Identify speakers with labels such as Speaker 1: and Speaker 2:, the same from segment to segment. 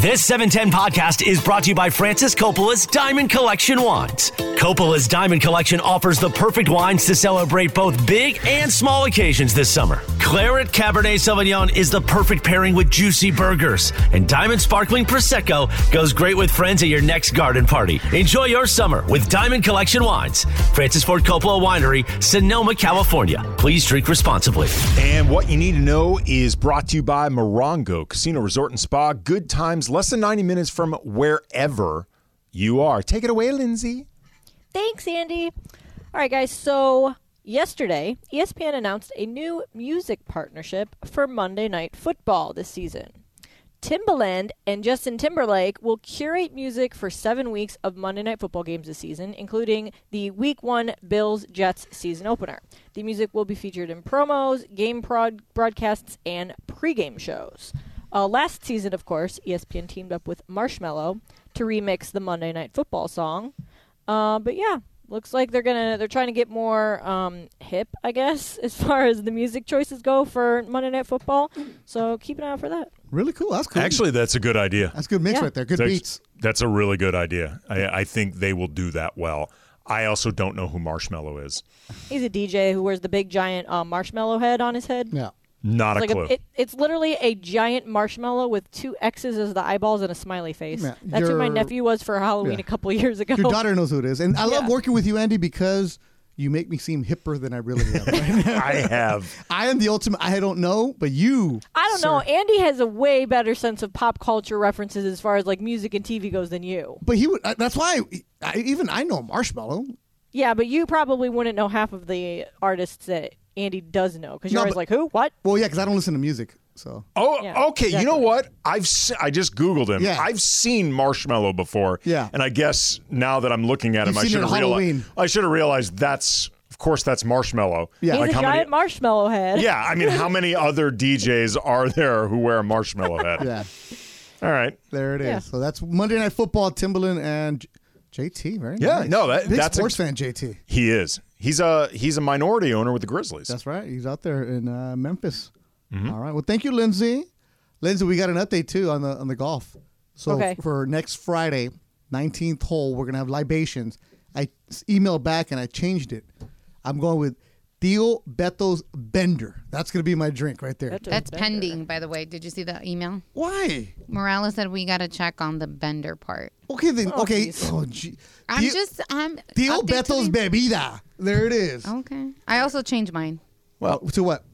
Speaker 1: This 710 podcast is brought to you by Francis Coppola's Diamond Collection Wines. Coppola's Diamond Collection offers the perfect wines to celebrate both big and small occasions this summer. Claret Cabernet Sauvignon is the perfect pairing with juicy burgers, and Diamond Sparkling Prosecco goes great with friends at your next garden party. Enjoy your summer with Diamond Collection Wines. Francis Ford Coppola Winery, Sonoma, California. Please drink responsibly.
Speaker 2: And what you need to know is brought to you by Morongo Casino Resort and Spa. Good times, less than 90 minutes from wherever you are. Take it away, Lindsay.
Speaker 3: Thanks, Andy. All right, guys. So yesterday, ESPN announced a new music partnership for Monday Night Football this season. Timbaland and Justin Timberlake will curate music for seven weeks of Monday Night Football games this season, including the Week One Bills Jets season opener. The music will be featured in promos, game prod- broadcasts, and pregame shows. Uh, last season, of course, ESPN teamed up with Marshmello to remix the Monday Night Football song. Uh, but yeah, looks like they're gonna they're trying to get more um, hip, I guess, as far as the music choices go for Monday Night Football. So keep an eye out for that.
Speaker 4: Really cool. That's cool.
Speaker 2: Actually, that's a good idea.
Speaker 4: that's a good mix
Speaker 3: Yeah.
Speaker 4: right there. Good
Speaker 2: That's,
Speaker 4: beats.
Speaker 2: that's a really good idea. I, I think they will do that well. I also don't know who Marshmello is.
Speaker 3: He's a DJ who wears the big giant uh, marshmallow head on his head.
Speaker 4: Yeah.
Speaker 2: Not a
Speaker 3: Like
Speaker 2: clue.
Speaker 3: a, it, it's literally a giant marshmallow with two X's as the eyeballs and a smiley face.
Speaker 4: Yeah,
Speaker 3: That's who my
Speaker 4: your-
Speaker 3: nephew was for Halloween
Speaker 4: Yeah.
Speaker 3: a couple years ago.
Speaker 4: Your daughter knows who it is. And I love
Speaker 3: Yeah.
Speaker 4: working with you, Andy, because you make me seem hipper than I really am.
Speaker 2: I have.
Speaker 4: I am the ultimate. I don't know, but you.
Speaker 3: I don't
Speaker 4: sir.
Speaker 3: know. Andy has a way better sense of pop culture references as far as like music and TV goes than you.
Speaker 4: But he would. uh, That's why. I, even I know Marshmello.
Speaker 3: Yeah, but you probably wouldn't know half of the artists that Andy does know because you're
Speaker 4: No,
Speaker 3: always
Speaker 4: but-
Speaker 3: like, who? What?
Speaker 4: Well, yeah, because I don't listen to music. So
Speaker 2: Oh,
Speaker 3: Yeah,
Speaker 2: okay. You know
Speaker 3: exactly.
Speaker 2: what? I've se- I just googled him.
Speaker 4: Yeah.
Speaker 2: I've seen Marshmello before.
Speaker 4: Yeah.
Speaker 2: and I guess now that I'm looking at him,
Speaker 4: You've
Speaker 2: I
Speaker 4: seen
Speaker 2: should
Speaker 4: it
Speaker 2: have
Speaker 4: at
Speaker 2: realized.
Speaker 4: Halloween.
Speaker 2: I should have realized that's of course that's Marshmello.
Speaker 4: Yeah.
Speaker 3: He's
Speaker 2: like
Speaker 3: a
Speaker 2: how
Speaker 3: giant
Speaker 2: many?
Speaker 3: marshmallow head.
Speaker 2: yeah, I mean, how many other DJs are there who wear a marshmallow head?
Speaker 4: yeah,
Speaker 2: All right.
Speaker 4: there it is.
Speaker 3: Yeah.
Speaker 4: So that's Monday Night Football. Timbaland and J- JT. Very
Speaker 2: Yeah,
Speaker 4: nice.
Speaker 2: no, that-
Speaker 4: big
Speaker 2: that's a-
Speaker 4: sports fan. JT.
Speaker 2: He is. He's a he's a minority owner with the Grizzlies.
Speaker 4: That's right. He's out there in uh, Memphis.
Speaker 2: Mm-hmm.
Speaker 4: All right. Well, thank you, Lindsay. Lindsay, we got an update too on the on the golf. So
Speaker 3: Okay.
Speaker 4: for next Friday, 19th hole, we're gonna have libations. I emailed back and I changed it. I'm going with Theo Beto's Bender. That's gonna be my drink right there.
Speaker 5: That's pending, by the way. Did you see the email?
Speaker 4: Why?
Speaker 5: Morales said we got to check on the bender part.
Speaker 4: Okay then.
Speaker 3: Oh,
Speaker 4: okay.
Speaker 3: geez.
Speaker 4: Oh, gee.
Speaker 5: I'm
Speaker 4: Theo-
Speaker 5: just, I'm.
Speaker 4: Theo
Speaker 5: update to
Speaker 4: Beto's Bebida. There it is.
Speaker 5: Okay. I also changed mine.
Speaker 4: Well, to what?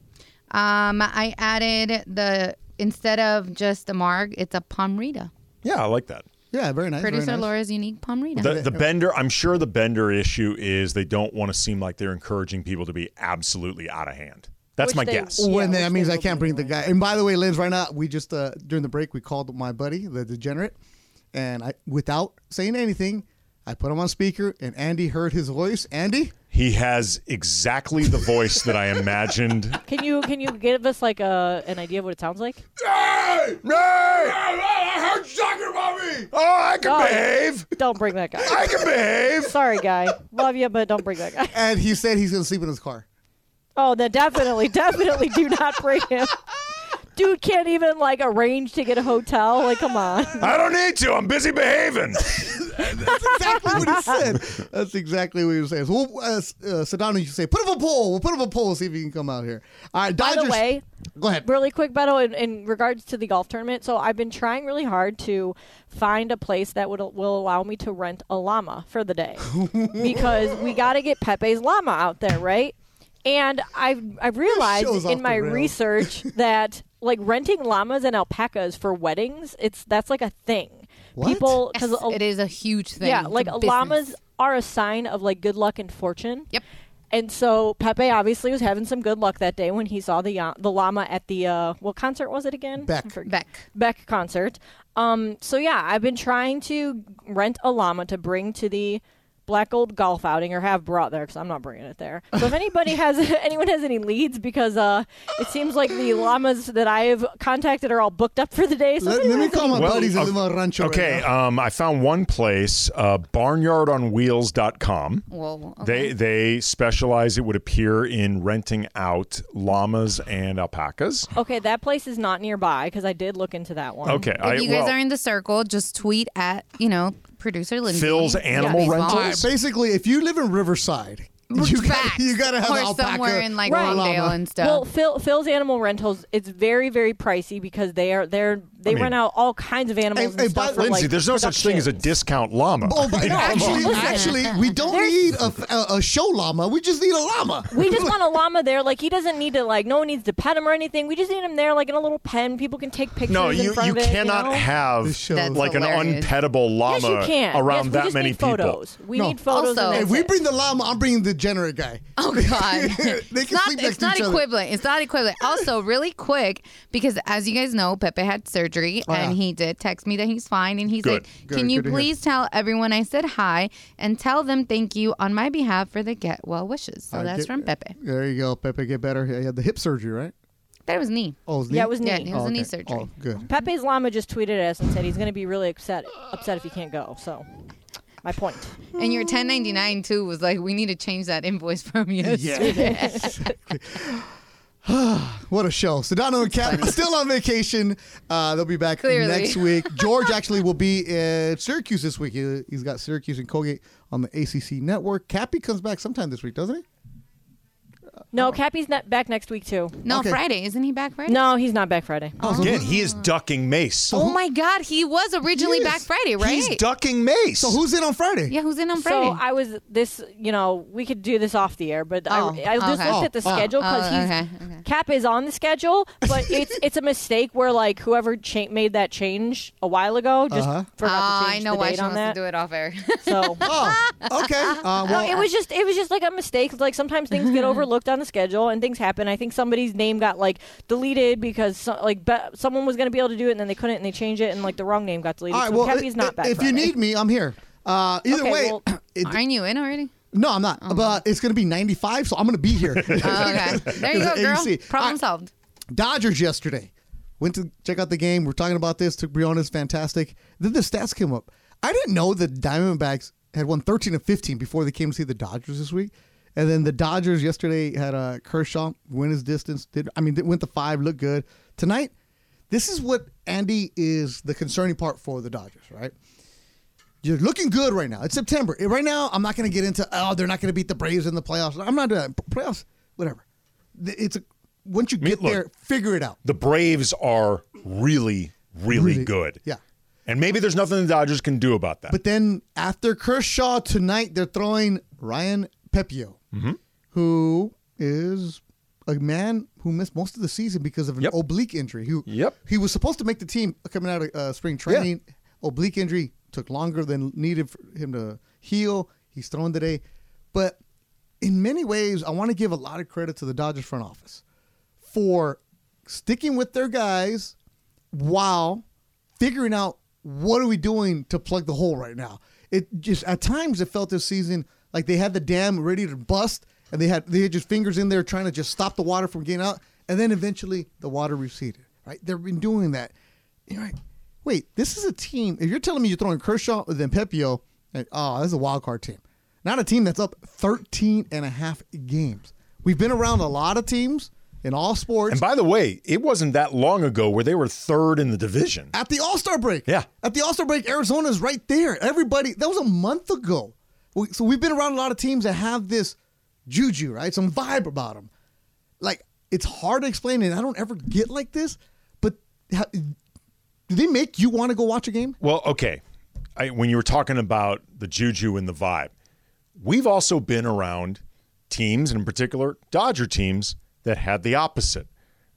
Speaker 5: Um, I added the instead of just a marg, it's a pomrita.
Speaker 2: Yeah, I like that.
Speaker 4: Yeah, very nice. very
Speaker 5: Producer
Speaker 4: nice.
Speaker 5: Laura's unique pomrita.
Speaker 2: The the bender, I'm sure the bender issue is they don't want to seem like they're encouraging people to be absolutely out of hand. That's
Speaker 3: Which
Speaker 2: my
Speaker 3: they-
Speaker 2: guess.
Speaker 3: Yeah,
Speaker 4: when that means I can't
Speaker 3: be
Speaker 4: bring the guy. And by the way, Liz, right now we just uh during the break we called my buddy, the degenerate, and I without saying anything, I put him on speaker, and Andy heard his voice. Andy,
Speaker 2: He has exactly the voice that I imagined.
Speaker 3: Can you can you give us like a an idea of what it sounds like?
Speaker 2: Hey! Hey! I heard you talking about me. Oh, I can
Speaker 3: Oh.
Speaker 2: behave.
Speaker 3: Don't bring that guy.
Speaker 2: I can behave.
Speaker 3: Sorry, guy. Love you, but don't bring that guy.
Speaker 4: and he said he's gonna sleep in his car.
Speaker 3: Oh, then definitely, definitely do not bring him. Dude can't even like arrange to get a hotel. Like, come on.
Speaker 2: I don't need to. I'm busy behaving.
Speaker 4: That's exactly what he said. That's exactly what he was saying. So, we'll, uh, uh, Sedano, you say, put up a poll. We'll put up a poll, and see if he can come out here. All right,
Speaker 3: By the way,
Speaker 4: go ahead.
Speaker 3: really quick, Beto, in, in regards to the golf tournament. So I've been trying really hard to find a place that would will allow me to rent a llama for the day because we got to get Pepe's llama out there, right? And I've I've realized in my research that like renting llamas and alpacas for weddings, it's that's like a thing.
Speaker 4: What?
Speaker 3: People
Speaker 5: Yes,
Speaker 3: because
Speaker 5: it is a huge thing.
Speaker 3: yeah, like
Speaker 5: business.
Speaker 3: llamas are a sign of like good luck and fortune.
Speaker 5: Yep.
Speaker 3: And so Pepe obviously was having some good luck that day when he saw the uh, the llama at the uh, what concert was it again?
Speaker 4: Beck.
Speaker 3: I forget.
Speaker 5: Beck.
Speaker 3: Beck concert. Um, so yeah, I've been trying to rent a llama to bring to the Black Gold golf outing, or have brought there because I'm not bringing it there. So if anybody has anyone has any leads, because uh, it seems like the llamas that I have contacted are all booked up for the day. So
Speaker 4: Let, let me call
Speaker 3: any-
Speaker 4: my
Speaker 2: Well,
Speaker 4: buddies at
Speaker 2: okay-
Speaker 4: the rancho.
Speaker 2: Okay,
Speaker 4: Right
Speaker 2: um, I found one place, uh, barnyardonwheels.com.
Speaker 5: Whoa.
Speaker 2: They they specialize, it would appear, in renting out llamas and alpacas.
Speaker 3: Okay, that place is not nearby because I did look into that one.
Speaker 2: Okay,
Speaker 5: If
Speaker 2: I,
Speaker 5: you guys
Speaker 2: well,
Speaker 5: are in the circle, just tweet at you know producer Lindsay.
Speaker 2: Phil's Animal
Speaker 5: Yeah,
Speaker 2: Rentals?
Speaker 5: Phil.
Speaker 4: All right, basically, if you live in Riverside, you got,
Speaker 5: Facts.
Speaker 4: you got to have
Speaker 5: or
Speaker 4: an alpaca
Speaker 5: somewhere in like
Speaker 4: or a
Speaker 5: Longdale and stuff.
Speaker 3: Well, Phil, Phil's Animal Rentals, it's very, very pricey because they are they're they
Speaker 2: mean-
Speaker 3: rent out all kinds of animals
Speaker 4: Hey,
Speaker 3: and
Speaker 4: hey,
Speaker 3: stuff
Speaker 4: by-
Speaker 3: for,
Speaker 2: Lindsay,
Speaker 3: like,
Speaker 2: there's no such thing as a discount llama.
Speaker 4: Oh, but
Speaker 2: I
Speaker 4: actually, actually, we don't
Speaker 3: There's-
Speaker 4: need a, a, a show llama. We just need a llama.
Speaker 3: We just want a llama there. Like he doesn't need to like no one needs to pet him or anything. We just need him there like in a little pen. People can take pictures.
Speaker 2: no,
Speaker 3: in
Speaker 2: you,
Speaker 3: front
Speaker 2: you
Speaker 3: of it,
Speaker 2: cannot
Speaker 3: you know?
Speaker 2: have
Speaker 4: This show-
Speaker 5: That's
Speaker 2: like an
Speaker 5: hilarious.
Speaker 2: unpettable llama
Speaker 3: Yes, you can.
Speaker 2: around
Speaker 3: yes,
Speaker 2: that
Speaker 3: we just
Speaker 2: many
Speaker 3: need
Speaker 2: people.
Speaker 3: Photos. We need photos.
Speaker 5: Also-
Speaker 4: If we bring the llama, I'm bringing the degenerate guy.
Speaker 5: Oh God!
Speaker 4: They can
Speaker 5: it's not,
Speaker 4: sleep next
Speaker 5: it's
Speaker 4: to
Speaker 5: not
Speaker 4: each other.
Speaker 5: equivalent. It's not equivalent. Also, really quick, because as you guys know, Pepe had surgery,
Speaker 4: Oh,
Speaker 5: and
Speaker 4: yeah.
Speaker 5: he did text me that he's fine, and he's
Speaker 2: Good.
Speaker 5: like,
Speaker 4: Good,
Speaker 5: "Can you
Speaker 4: good
Speaker 5: please tell everyone I said hi and tell them thank you on my behalf for the get well wishes." So
Speaker 4: All right,
Speaker 5: that's
Speaker 4: get-
Speaker 5: from Pepe.
Speaker 4: There you go, Pepe. Get better. He had the hip surgery, right?
Speaker 5: That was knee.
Speaker 4: Oh, was
Speaker 3: Yeah, it was
Speaker 5: Yeah, it was
Speaker 4: oh,
Speaker 5: a knee
Speaker 4: oh,
Speaker 5: surgery.
Speaker 4: Oh, good.
Speaker 3: Pepe's llama just tweeted at us and said he's going to be really upset upset if he can't go. So, my point.
Speaker 5: And your 1099 too was like, we need to change that invoice from yesterday. Exactly.
Speaker 4: What a show. Sedano and Cap still on vacation. Uh, they'll be back
Speaker 5: Clearly.
Speaker 4: next week. George actually will be at Syracuse this week. He, he's got Syracuse and Colgate on the ACC network. Cappy comes back sometime this week, doesn't he?
Speaker 3: No, Cappy's not back next week too.
Speaker 5: No,
Speaker 4: Okay.
Speaker 5: Friday. Isn't he back Friday?
Speaker 3: No, he's not back Friday.
Speaker 2: Again, he is ducking Mace.
Speaker 5: Oh my God, he was originally
Speaker 4: He is.
Speaker 5: back Friday, right?
Speaker 2: He's ducking Mace.
Speaker 4: So who's in on Friday?
Speaker 5: yeah, who's in on Friday?
Speaker 3: So I was this, you know, we could do this off the air, but
Speaker 5: Oh,
Speaker 3: I, I just
Speaker 5: okay.
Speaker 3: looked at the
Speaker 4: Oh,
Speaker 3: schedule because
Speaker 5: oh,
Speaker 3: he's
Speaker 5: okay, okay.
Speaker 3: Cap is on the schedule, but it's it's a mistake where like whoever cha- made that change a while ago just
Speaker 4: Uh-huh.
Speaker 3: forgot
Speaker 5: Oh,
Speaker 3: to
Speaker 5: I
Speaker 3: change
Speaker 5: know
Speaker 3: the
Speaker 5: why
Speaker 3: date
Speaker 5: she
Speaker 3: on
Speaker 5: wants
Speaker 3: that.
Speaker 5: to do it off air.
Speaker 3: So
Speaker 4: Oh, okay. Uh,
Speaker 3: no, it was just it was just like a mistake. Like sometimes things get overlooked on the schedule and things happen. I think somebody's name got like deleted because so, like be- someone was going to be able to do it and then they couldn't and they changed it and like the wrong name got deleted.
Speaker 4: all right.
Speaker 3: so
Speaker 4: Well,
Speaker 3: Cappy's not back.
Speaker 4: if you need me, I'm here. Uh, either
Speaker 3: Okay,
Speaker 4: way,
Speaker 3: well-
Speaker 4: it-
Speaker 5: Aren't you in already?
Speaker 4: no, I'm not. But it's going to be 95, so I'm going to be here.
Speaker 5: Oh, okay. There you go, girl.
Speaker 4: AC.
Speaker 5: Problem
Speaker 4: All right.
Speaker 5: solved.
Speaker 4: Dodgers yesterday. Went to check out the game. We're talking about this. Took Briones fantastic. Then the stats came up. I didn't know the Diamondbacks had won 13 and 15 before they came to see the Dodgers this week. And then the Dodgers yesterday had uh, Kershaw win his distance. Did I mean went to five, looked good. Tonight, this is what Andy is the concerning part for the Dodgers, right? You're looking good right now. It's September. Right now, I'm not going to get into oh they're not going to beat the Braves in the playoffs. I'm not doing that. playoffs. Whatever. It's a once you
Speaker 2: mean,
Speaker 4: get
Speaker 2: look,
Speaker 4: there, figure it out.
Speaker 2: the Braves are really, really,
Speaker 4: Really-
Speaker 2: good.
Speaker 4: yeah.
Speaker 2: And maybe there's nothing the Dodgers can do about that.
Speaker 4: But then after Kershaw tonight, they're throwing Ryan Pepiot,
Speaker 2: Mm-hmm.
Speaker 4: who is a man who missed most of the season because of an
Speaker 2: Yep.
Speaker 4: oblique injury. Who
Speaker 2: Yep.
Speaker 4: he was supposed to make the team coming out of uh, spring training. Oblique injury took longer than needed for him to heal. He's thrown today, but in many ways, I want to give a lot of credit to the Dodgers front office for sticking with their guys while figuring out what are we doing to plug the hole right now. It just at times it felt this season like they had the dam ready to bust and they had they had just fingers in there trying to just stop the water from getting out and then eventually the water receded. Right? They've been doing that. You're like, wait, this is a team. If you're telling me you're throwing Kershaw and then Pepiot, like, oh, this is a wild card team. Not a team that's up 13 and a half games. We've been around a lot of teams in all sports.
Speaker 2: and by the way, it wasn't that long ago where they were third in the division.
Speaker 4: At the All Star break.
Speaker 2: Yeah.
Speaker 4: At the All Star break, Arizona's right there. Everybody, that was a month ago. We- So we've been around a lot of teams that have this juju, right? Some vibe about them. Like, it's hard to explain, and I don't ever get like this, but how, do they make you want to go watch a game?
Speaker 2: Well, okay. I, when you were talking about the juju and the vibe, we've also been around teams, and in particular Dodger teams, that had the opposite.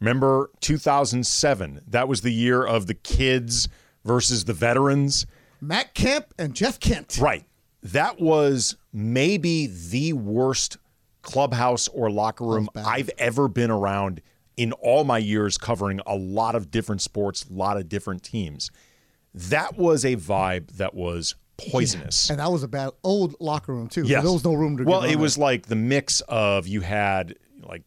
Speaker 2: Remember 2007? That was the year of the kids versus the veterans.
Speaker 4: Matt Kemp and Jeff Kent.
Speaker 2: Right. That was maybe the worst clubhouse or locker room. I've ever been around in all my years covering a lot of different sports, a lot of different teams. that was a vibe that was poisonous.
Speaker 4: And that was a bad old locker room too.
Speaker 2: Yes.
Speaker 4: there was no room to.
Speaker 2: Well, it was like the mix of you had like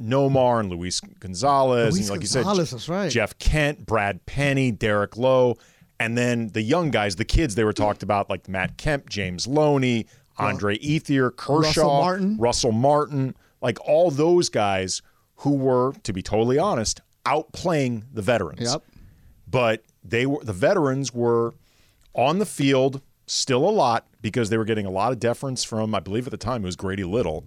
Speaker 2: Nomar and Luis Gonzalez,
Speaker 4: Luis
Speaker 2: and like
Speaker 4: Gonzalez,
Speaker 2: you said,
Speaker 4: right.
Speaker 2: Jeff Kent, Brad Penny, Derek Lowe, and then the young guys, the kids they were talked about like Matt Kemp, James Loney, Andre Ethier, Kershaw,
Speaker 4: Russell Martin.
Speaker 2: Russell Martin, like all those guys who were, to be totally honest, outplaying the veterans
Speaker 4: Yep.
Speaker 2: but they were the veterans were on the field still a lot because they were getting a lot of deference from I believe at the time it was Grady Little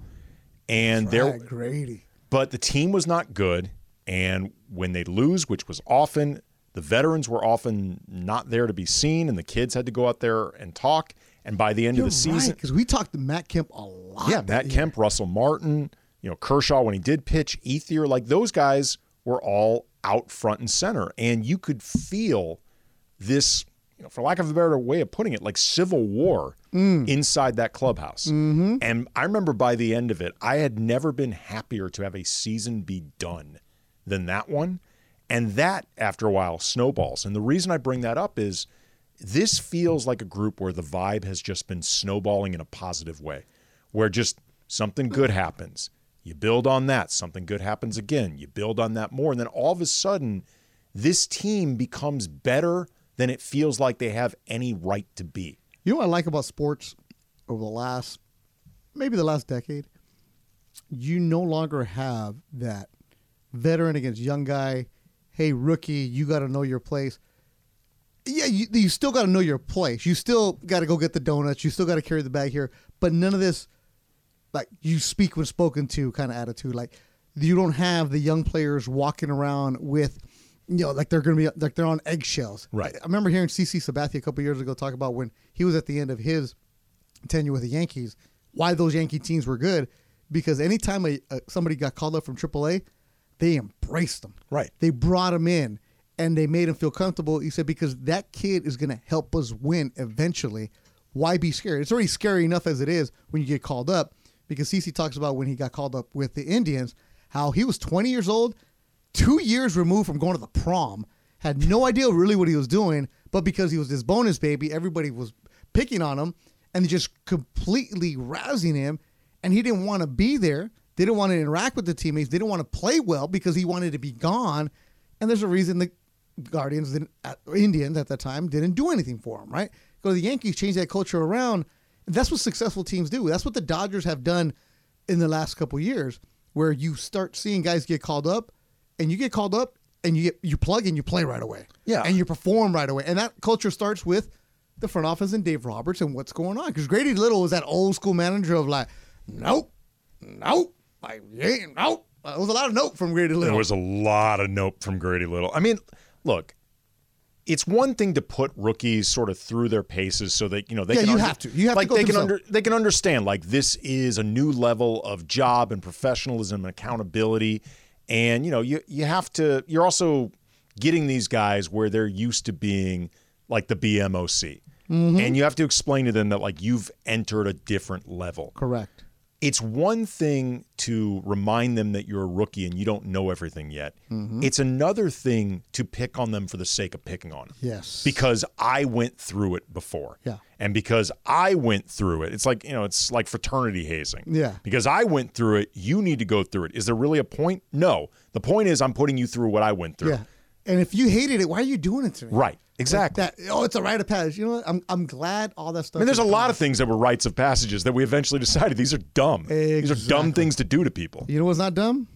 Speaker 2: and there
Speaker 4: Right, Grady.
Speaker 2: but the team was not good and when they lose which was often the veterans were often not there to be seen and the kids had to go out there and talk and by the end
Speaker 4: You're
Speaker 2: of the season
Speaker 4: because we talked to Matt Kemp a lot.
Speaker 2: yeah, Matt Kemp, Russell Martin, you know, Kershaw when he did pitch, Ethier, like those guys were all out front and center. And you could feel this, you know, for lack of a better way of putting it, like civil war mm. inside that clubhouse. Mm-hmm. And I remember by the end of it, I had never been happier to have a season be done than that one. And that, after a while, snowballs. And the reason I bring that up is this feels like a group where the vibe has just been snowballing in a positive way, where just something good happens. You build on that, something good happens again. You build on that more. And then all of a sudden, this team becomes better than it feels like they have any right to be.
Speaker 4: You know what I like about sports over the last, maybe the last decade? You no longer have that veteran against young guy. Hey, rookie, you got to know your place. Yeah, you, you still got to know your place. You still got to go get the donuts. You still got to carry the bag here. But none of this, like, you speak when spoken to kind of attitude. Like, you don't have the young players walking around with, you know, like they're going to be, like they're on eggshells.
Speaker 2: Right.
Speaker 4: I remember hearing CC Sabathia a couple years ago talk about when he was at the end of his tenure with the Yankees, why those Yankee teams were good. Because anytime a, a, somebody got called up from AAA, they embraced them.
Speaker 2: Right.
Speaker 4: They brought him in and they made him feel comfortable. He said, because that kid is going to help us win eventually. Why be scared? It's already scary enough as it is when you get called up. Because CC talks about when he got called up with the Indians, how he was 20 years old, two years removed from going to the prom, had no idea really what he was doing, but because he was this bonus baby, everybody was picking on him and just completely rousing him. And he didn't want to be there. They didn't want to interact with the teammates. They didn't want to play well because he wanted to be gone. And there's a reason the Guardians didn't, uh, Indians at that time didn't do anything for him, right? Because the Yankees changed that culture around. And that's what successful teams do. That's what the Dodgers have done in the last couple years, where you start seeing guys get called up, and you get called up, and you get you plug and you play right away.
Speaker 2: Yeah.
Speaker 4: and you perform right away. And that culture starts with the front office and Dave Roberts and what's going on. Because Grady Little was that old school manager of like, nope, nope, like yeah, nope. There was a lot of nope from Grady
Speaker 2: There
Speaker 4: Little.
Speaker 2: was a lot of nope from Grady Little. I mean, look, it's one thing to put rookies sort of through their paces so that you know they
Speaker 4: Yeah,
Speaker 2: can
Speaker 4: you
Speaker 2: under-
Speaker 4: have to. You have to
Speaker 2: like
Speaker 4: go
Speaker 2: they can under they can understand like this is a new level of job and professionalism and accountability, and you know you you have to. You're also getting these guys where they're used to being like the BMOC,
Speaker 4: Mm-hmm.
Speaker 2: and you have to explain to them that like you've entered a different level
Speaker 4: Correct.
Speaker 2: It's one thing to remind them that you're a rookie and you don't know everything yet.
Speaker 4: Mm-hmm.
Speaker 2: It's another thing to pick on them for the sake of picking on them.
Speaker 4: Yes.
Speaker 2: Because I went through it before.
Speaker 4: Yeah.
Speaker 2: And because I went through it, it's like, you know, it's like fraternity hazing.
Speaker 4: Yeah.
Speaker 2: Because I went through it, you need to go through it. Is there really a point? No. The point is I'm putting you through what I went through.
Speaker 4: Yeah. And if you hated it, why are you doing it to me?
Speaker 2: Right. Exactly.
Speaker 4: That oh, it's a rite of passage. You know what? I'm I'm glad all that stuff.
Speaker 2: I mean, there's a lot of things that were rites of passages that we eventually decided these are dumb. These are dumb things to do to people.
Speaker 4: You know what's not dumb?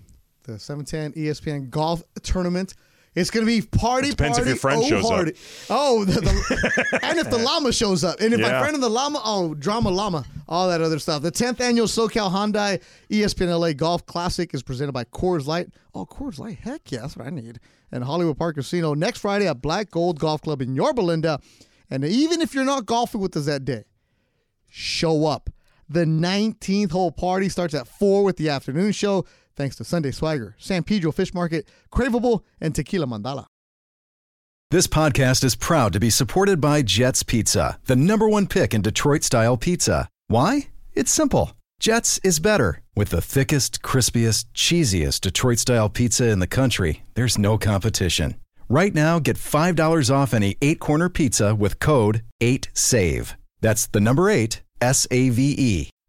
Speaker 4: The 710 ESPN golf tournament. It's gonna be party.
Speaker 2: Depends if
Speaker 4: party,
Speaker 2: your friend
Speaker 4: oh,
Speaker 2: shows up.
Speaker 4: party. Oh, the, the, and if the llama shows up, and if my friend in the llama, oh, drama llama, all that other stuff. The 10th annual SoCal Hyundai ESPN LA Golf Classic is presented by Coors Light. Oh, Coors Light, heck yeah, that's what I need. And Hollywood Park Casino next Friday at Black Gold Golf Club in Yorba Linda. And even if you're not golfing with us that day, show up. The 19th hole party starts at 4 with the afternoon show, thanks to Sunday Swagger, San Pedro Fish Market, Craveable, and Tequila Mandala.
Speaker 6: This podcast is proud to be supported by Jets Pizza, the number one pick in Detroit style pizza. Why? It's simple. Jets is better. With the thickest, crispiest, cheesiest Detroit style pizza in the country, there's no competition. Right now, get $5 off any eight corner pizza with code 8SAVE. That's the number eight, S A V E.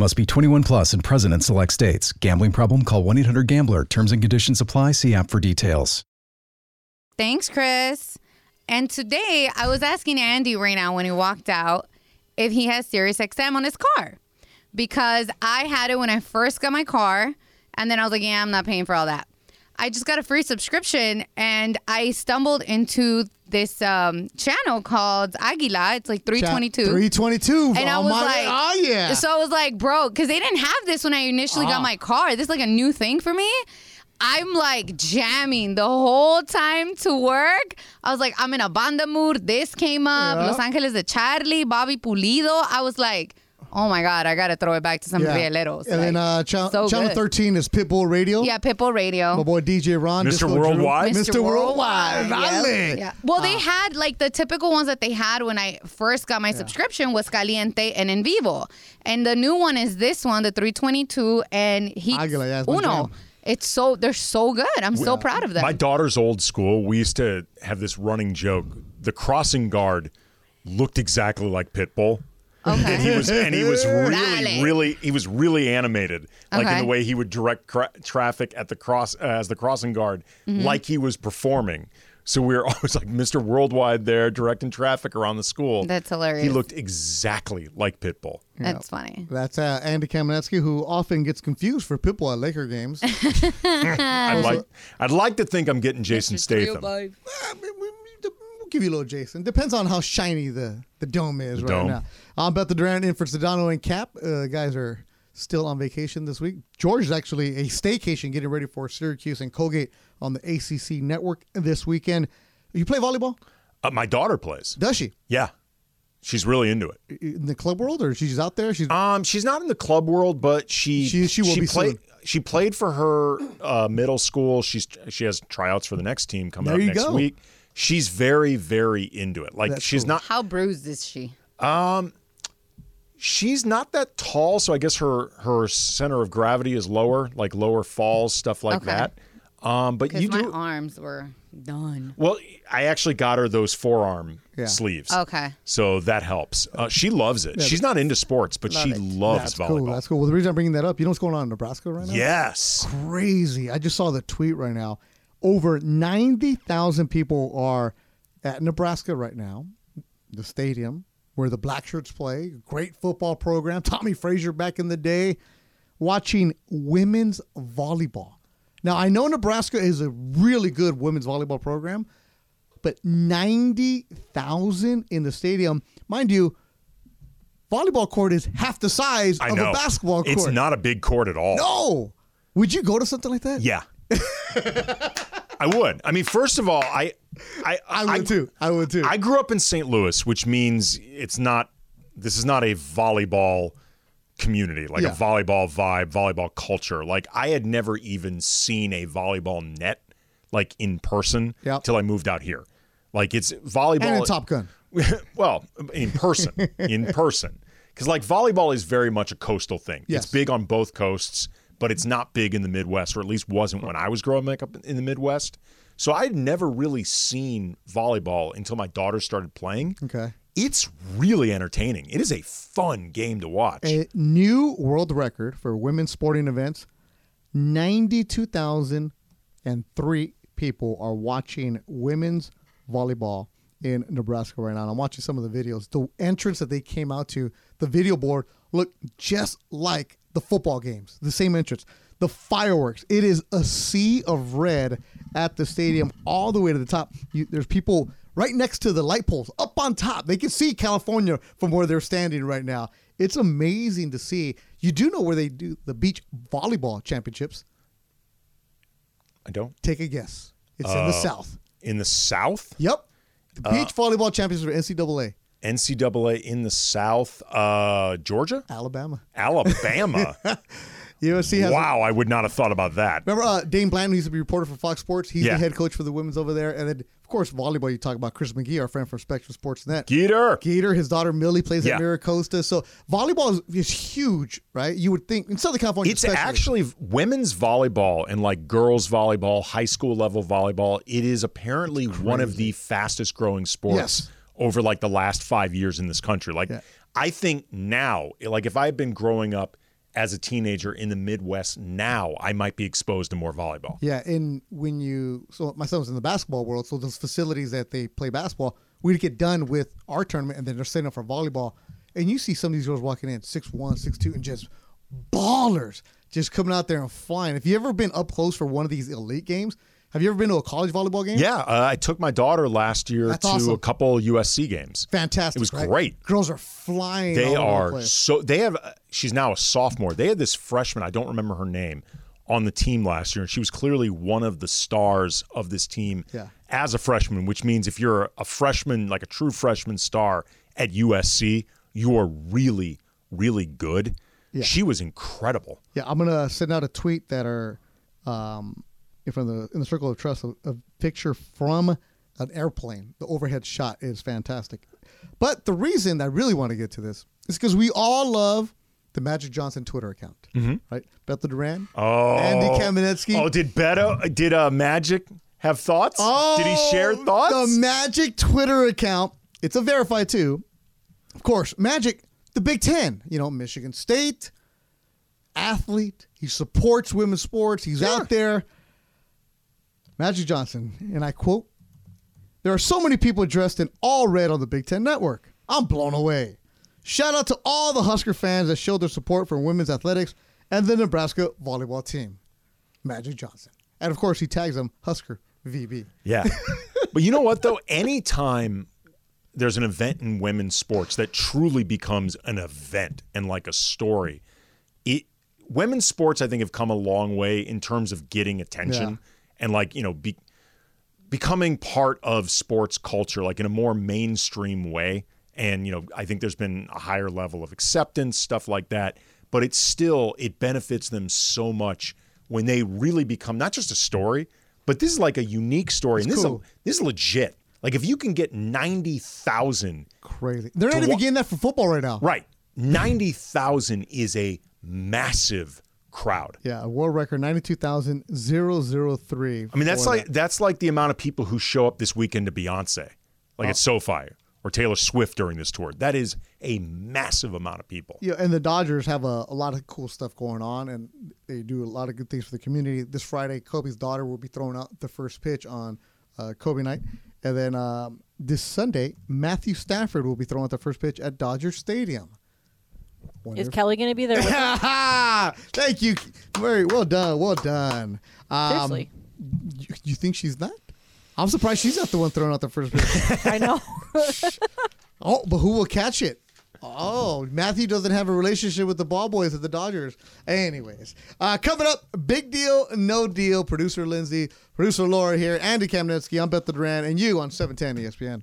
Speaker 6: Must be 21 plus and present in select states. Gambling problem? Call 1 800 Gambler. Terms and conditions apply. See app for details.
Speaker 5: Thanks, Chris. And today I was asking Andy right now when he walked out if he has Sirius XM on his car. Because I had it when I first got my car, and then I was like, yeah, I'm not paying for all that. I just got a free subscription and I stumbled into this um, channel called Aguila. It's like 322.
Speaker 4: 322.
Speaker 5: And I
Speaker 4: Oh,
Speaker 5: was
Speaker 4: my-
Speaker 5: like,
Speaker 4: oh, yeah.
Speaker 5: So I was like, bro, because they didn't have this when I initially got my car. This is like a new thing for me. I'm like jamming the whole time to work. I was like, I'm in a banda mood. This came up.
Speaker 4: Yeah.
Speaker 5: Los Angeles de Charly, Bobby Pulido. I was like, oh my God, I got to throw it back to some
Speaker 4: Yeah.
Speaker 5: rieleros.
Speaker 4: And then uh, channel,
Speaker 5: so
Speaker 4: channel
Speaker 5: good.
Speaker 4: 13 is Pitbull Radio.
Speaker 5: Yeah, Pitbull Radio.
Speaker 4: My boy DJ Ron.
Speaker 2: Mr.
Speaker 4: Disco Drew.
Speaker 2: Worldwide?
Speaker 4: Mr. Worldwide.
Speaker 5: Yeah.
Speaker 4: Dale.
Speaker 5: Yeah. Well,
Speaker 4: Ah.
Speaker 5: they had like the typical ones that they had when I first got my subscription was Caliente and En Vivo. And the new one is this one, the 322 and he
Speaker 4: Aguila, yeah, it's
Speaker 5: Uno. It's so they're so good. I'm so proud of them.
Speaker 2: My daughter's old school, we used to have this running joke. The crossing guard looked exactly like Pitbull.
Speaker 5: Okay.
Speaker 2: And he was and he was really
Speaker 5: Dale.
Speaker 2: really he was really animated like in the way he would direct cra- traffic at the cross uh, as the crossing guard
Speaker 5: Mm-hmm.
Speaker 2: like he was performing. So we were always like Mr. Worldwide there directing traffic around the school.
Speaker 5: That's hilarious.
Speaker 2: He looked exactly like Pitbull.
Speaker 5: That's funny.
Speaker 4: That's uh, Andy Kamenetsky, who often gets confused for Pitbull at Laker games.
Speaker 2: I'd like I'd like to think I'm getting Jason Statham.
Speaker 4: We- we- We'll give you a little Jason. Depends on how shiny the, the dome is right
Speaker 2: dome.
Speaker 4: now. I'm Beto Duran in for Sedano and Cap. Uh, guys are still on vacation this week. George is actually a staycation getting ready for Syracuse and Colgate on the ACC network this weekend. You play volleyball?
Speaker 2: Uh, my daughter plays.
Speaker 4: Does she?
Speaker 2: Yeah. She's really into it.
Speaker 4: In the club world or she's out there? She's
Speaker 2: Um, she's not in the club world, but she
Speaker 4: She- she will be
Speaker 2: played.
Speaker 4: soon.
Speaker 2: She played for her uh, middle school. She's she has tryouts for the next team coming
Speaker 4: There
Speaker 2: up next
Speaker 4: go.
Speaker 2: week. She's very very into it. Like
Speaker 4: That's
Speaker 2: she's
Speaker 4: cool.
Speaker 2: not
Speaker 5: How bruised is she?
Speaker 2: She's not that tall, so I guess her her center of gravity is lower, like lower falls stuff like
Speaker 5: Okay.
Speaker 2: that. Um, but
Speaker 5: Because
Speaker 2: you
Speaker 5: my
Speaker 2: do
Speaker 5: arms were done.
Speaker 2: well. I actually got her those forearm
Speaker 4: Yeah.
Speaker 2: sleeves.
Speaker 5: Okay.
Speaker 2: So that helps. Uh, she loves it. She's not into sports, but she loves
Speaker 4: that's
Speaker 2: volleyball.
Speaker 4: cool. That's cool. Well, the reason I'm bringing that up, you know what's going on in Nebraska right now?
Speaker 2: Yes.
Speaker 4: crazy. I just saw the tweet right now. Over 90,000 people are at Nebraska right now, the stadium where the Black Shirts play. Great football program. Tommie Frazier back in the day, watching women's volleyball. Now, I know Nebraska is a really good women's volleyball program, but 90,000 in the stadium. Mind you, volleyball court is half the size
Speaker 2: I
Speaker 4: of
Speaker 2: know.
Speaker 4: a basketball court.
Speaker 2: It's not a big court at all.
Speaker 4: No. Would you go to something like that?
Speaker 2: Yeah. I would. I mean, first of all, I, I,
Speaker 4: I would too. I would too.
Speaker 2: I grew up in St. Louis, which means it's not. This is not a volleyball community, like
Speaker 4: Yeah.
Speaker 2: a volleyball vibe, volleyball culture. Like I had never even seen a volleyball net, like in person,
Speaker 4: Yep.
Speaker 2: till I moved out here. Like it's volleyball.
Speaker 4: and in Top Gun.
Speaker 2: well, in person, in person, because like volleyball is very much a coastal thing.
Speaker 4: Yes.
Speaker 2: It's big on both coasts, but it's not big in the Midwest, or at least wasn't when I was growing up in the Midwest. So I had never really seen volleyball until my daughter started playing.
Speaker 4: Okay.
Speaker 2: It's really entertaining. It is a fun game to watch.
Speaker 4: A new world record for women's sporting events. 92,003 people are watching women's volleyball in Nebraska right now. And I'm watching some of the videos. The entrance that they came out to, the video board, looked just like the football games, the same entrance. The fireworks. It is a sea of red at the stadium all the way to the top. You, there's people right next to the light poles, up on top. They can see California from where they're standing right now. It's amazing to see. You do know where they do the beach volleyball championships.
Speaker 2: I don't.
Speaker 4: Take a guess. It's in the uh, South.
Speaker 2: In the South?
Speaker 4: Yep. The beach volleyball championships are NCAA.
Speaker 2: NCAA in the South? Uh, Georgia?
Speaker 4: Alabama.
Speaker 2: Alabama.
Speaker 4: USC has.
Speaker 2: wow, I would not have thought about that.
Speaker 4: Remember uh, Dain Blanton, who used to be reporter for Fox Sports? He's
Speaker 2: Yeah.
Speaker 4: the head coach for the women's over there. And then, of course, volleyball, you talk about Chris McGee, our friend from Spectrum Sports Net.
Speaker 2: Geeter.
Speaker 4: Gator, his daughter Millie plays
Speaker 2: Yeah.
Speaker 4: at Miracosta. So volleyball is, is huge, right? You would think in Southern California,
Speaker 2: It's
Speaker 4: especially.
Speaker 2: actually women's volleyball and like girls volleyball, high school level volleyball. It is apparently one of the fastest growing sports
Speaker 4: Yes.
Speaker 2: Over like the last five years in this country. Like,
Speaker 4: Yeah.
Speaker 2: I think now, like if I had been growing up as a teenager in the Midwest, now I might be exposed to more volleyball.
Speaker 4: Yeah, and when you so my son was in the basketball world, so those facilities that they play basketball, we'd get done with our tournament, and then they're setting up for volleyball, and you see some of these girls walking in six one, six two, and just ballers, just coming out there and flying. If you ever been up close for one of these elite games, have you ever been to a college volleyball game?
Speaker 2: Yeah, uh, I took my daughter last year
Speaker 4: That's
Speaker 2: to
Speaker 4: awesome.
Speaker 2: a couple USC games.
Speaker 4: fantastic.
Speaker 2: It was
Speaker 4: right?
Speaker 2: great.
Speaker 4: Girls are flying.
Speaker 2: They
Speaker 4: all over the
Speaker 2: are
Speaker 4: place.
Speaker 2: so they have. She's now a sophomore. They had this freshman. I don't remember her name on the team last year, and she was clearly one of the stars of this team
Speaker 4: Yeah.
Speaker 2: as a freshman. Which means if you're a freshman, like a true freshman star at USC, you are really, really good.
Speaker 4: Yeah.
Speaker 2: She was incredible.
Speaker 4: Yeah, I'm gonna send out a tweet that are um, in front of the in the circle of trust. A, a picture from an airplane. The overhead shot is fantastic. But the reason I really want to get to this is because we all love the Magic Johnson Twitter account, right? Beto Duran,
Speaker 2: Oh,
Speaker 4: Andy Kamenetsky.
Speaker 2: Oh, did Beto? Did uh, Magic have thoughts? did he share
Speaker 4: Oh,
Speaker 2: thoughts?
Speaker 4: The Magic Twitter account. It's a verified too. Of course, Magic, the Big Ten, you know, Michigan State, athlete. He supports women's sports. He's out there. Magic Johnson, and I quote, There are so many people dressed in all red on the Big Ten network. I'm blown away. Shout out to all the Husker fans that showed their support for women's athletics and the Nebraska volleyball team. Magic Johnson. And of course, he tags them Husker VB.
Speaker 2: Yeah. but you know what, though? Anytime there's an event in women's sports that truly becomes an event and like a story, it women's sports, I think, have come a long way in terms of getting attention and like, you know, be, becoming part of sports culture, like in a more mainstream way. And, you know, I think there's been a higher level of acceptance, stuff like that. But it's still, it benefits them so much when they really become not just a story, but this is like a unique story. and this,
Speaker 4: cool.
Speaker 2: is a, this is legit. Like if you can get 90,000,
Speaker 4: Crazy. They're not even
Speaker 2: wa-
Speaker 4: getting that for football right now.
Speaker 2: right, 90,000 is a massive crowd.
Speaker 4: Yeah, a world record 92,003.
Speaker 2: I mean, that's like
Speaker 4: that.
Speaker 2: that's like the amount of people who show up this weekend to Beyonce, like
Speaker 4: Oh.
Speaker 2: at SoFi or Taylor Swift during this tour. That is a massive amount of people.
Speaker 4: Yeah, and the Dodgers have a, a lot of cool stuff going on, and they do a lot of good things for the community. This Friday, Kobe's daughter will be throwing out the first pitch on uh, Kobe night, and then um, this Sunday, Matthew Stafford will be throwing out the first pitch at Dodger Stadium. Wonder
Speaker 3: Is
Speaker 4: if-
Speaker 3: Kelly going to be there? With?
Speaker 4: Thank you. Very well done. Well done. Um,
Speaker 3: Seriously,
Speaker 4: you, you think she's not? I'm surprised she's not the one throwing out the first pitch.
Speaker 3: I know.
Speaker 4: Oh, but who will catch it? Oh, Matthew doesn't have a relationship with the ball boys at the Dodgers. Anyways, uh, coming up, big deal, no deal. Producer Lindsay, producer Laura here, Andy Kamenetsky, I'm Beto Duran, and you on 710 ESPN.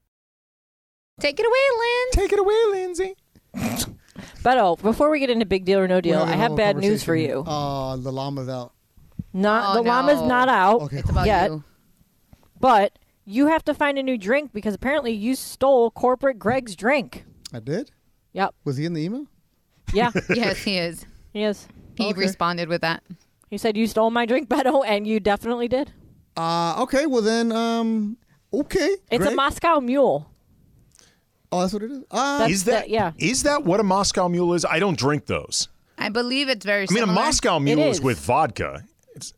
Speaker 5: Take it away, Lynn.
Speaker 2: Take it away, Lindsay.
Speaker 3: Beto, before we get into big deal or no deal, I have bad news for you.
Speaker 4: here. Uh, the llama's out.
Speaker 3: Not
Speaker 5: Oh,
Speaker 3: the llama's
Speaker 5: no.
Speaker 3: not out
Speaker 4: Okay,
Speaker 5: It's about
Speaker 3: yet,
Speaker 5: you.
Speaker 3: but you have to find a new drink because apparently you stole corporate Greg's drink.
Speaker 4: I did.
Speaker 3: Yep.
Speaker 4: Was he in the email?
Speaker 3: Yeah,
Speaker 5: Yes, he is.
Speaker 3: he is.
Speaker 5: He
Speaker 4: Okay.
Speaker 5: responded with that.
Speaker 3: He said you stole my drink, Beto, and you definitely did.
Speaker 4: Uh, okay. Well then, um, okay.
Speaker 3: It's a
Speaker 4: great.
Speaker 3: Moscow Mule.
Speaker 4: Oh, that's what it is. Uh,
Speaker 2: Is that
Speaker 3: the- yeah.
Speaker 2: Is that what a Moscow Mule is? I don't drink those.
Speaker 5: I believe it's very
Speaker 2: I mean, a
Speaker 5: similar.
Speaker 2: Moscow Mule
Speaker 3: It
Speaker 2: is.
Speaker 3: is.
Speaker 2: with vodka. It's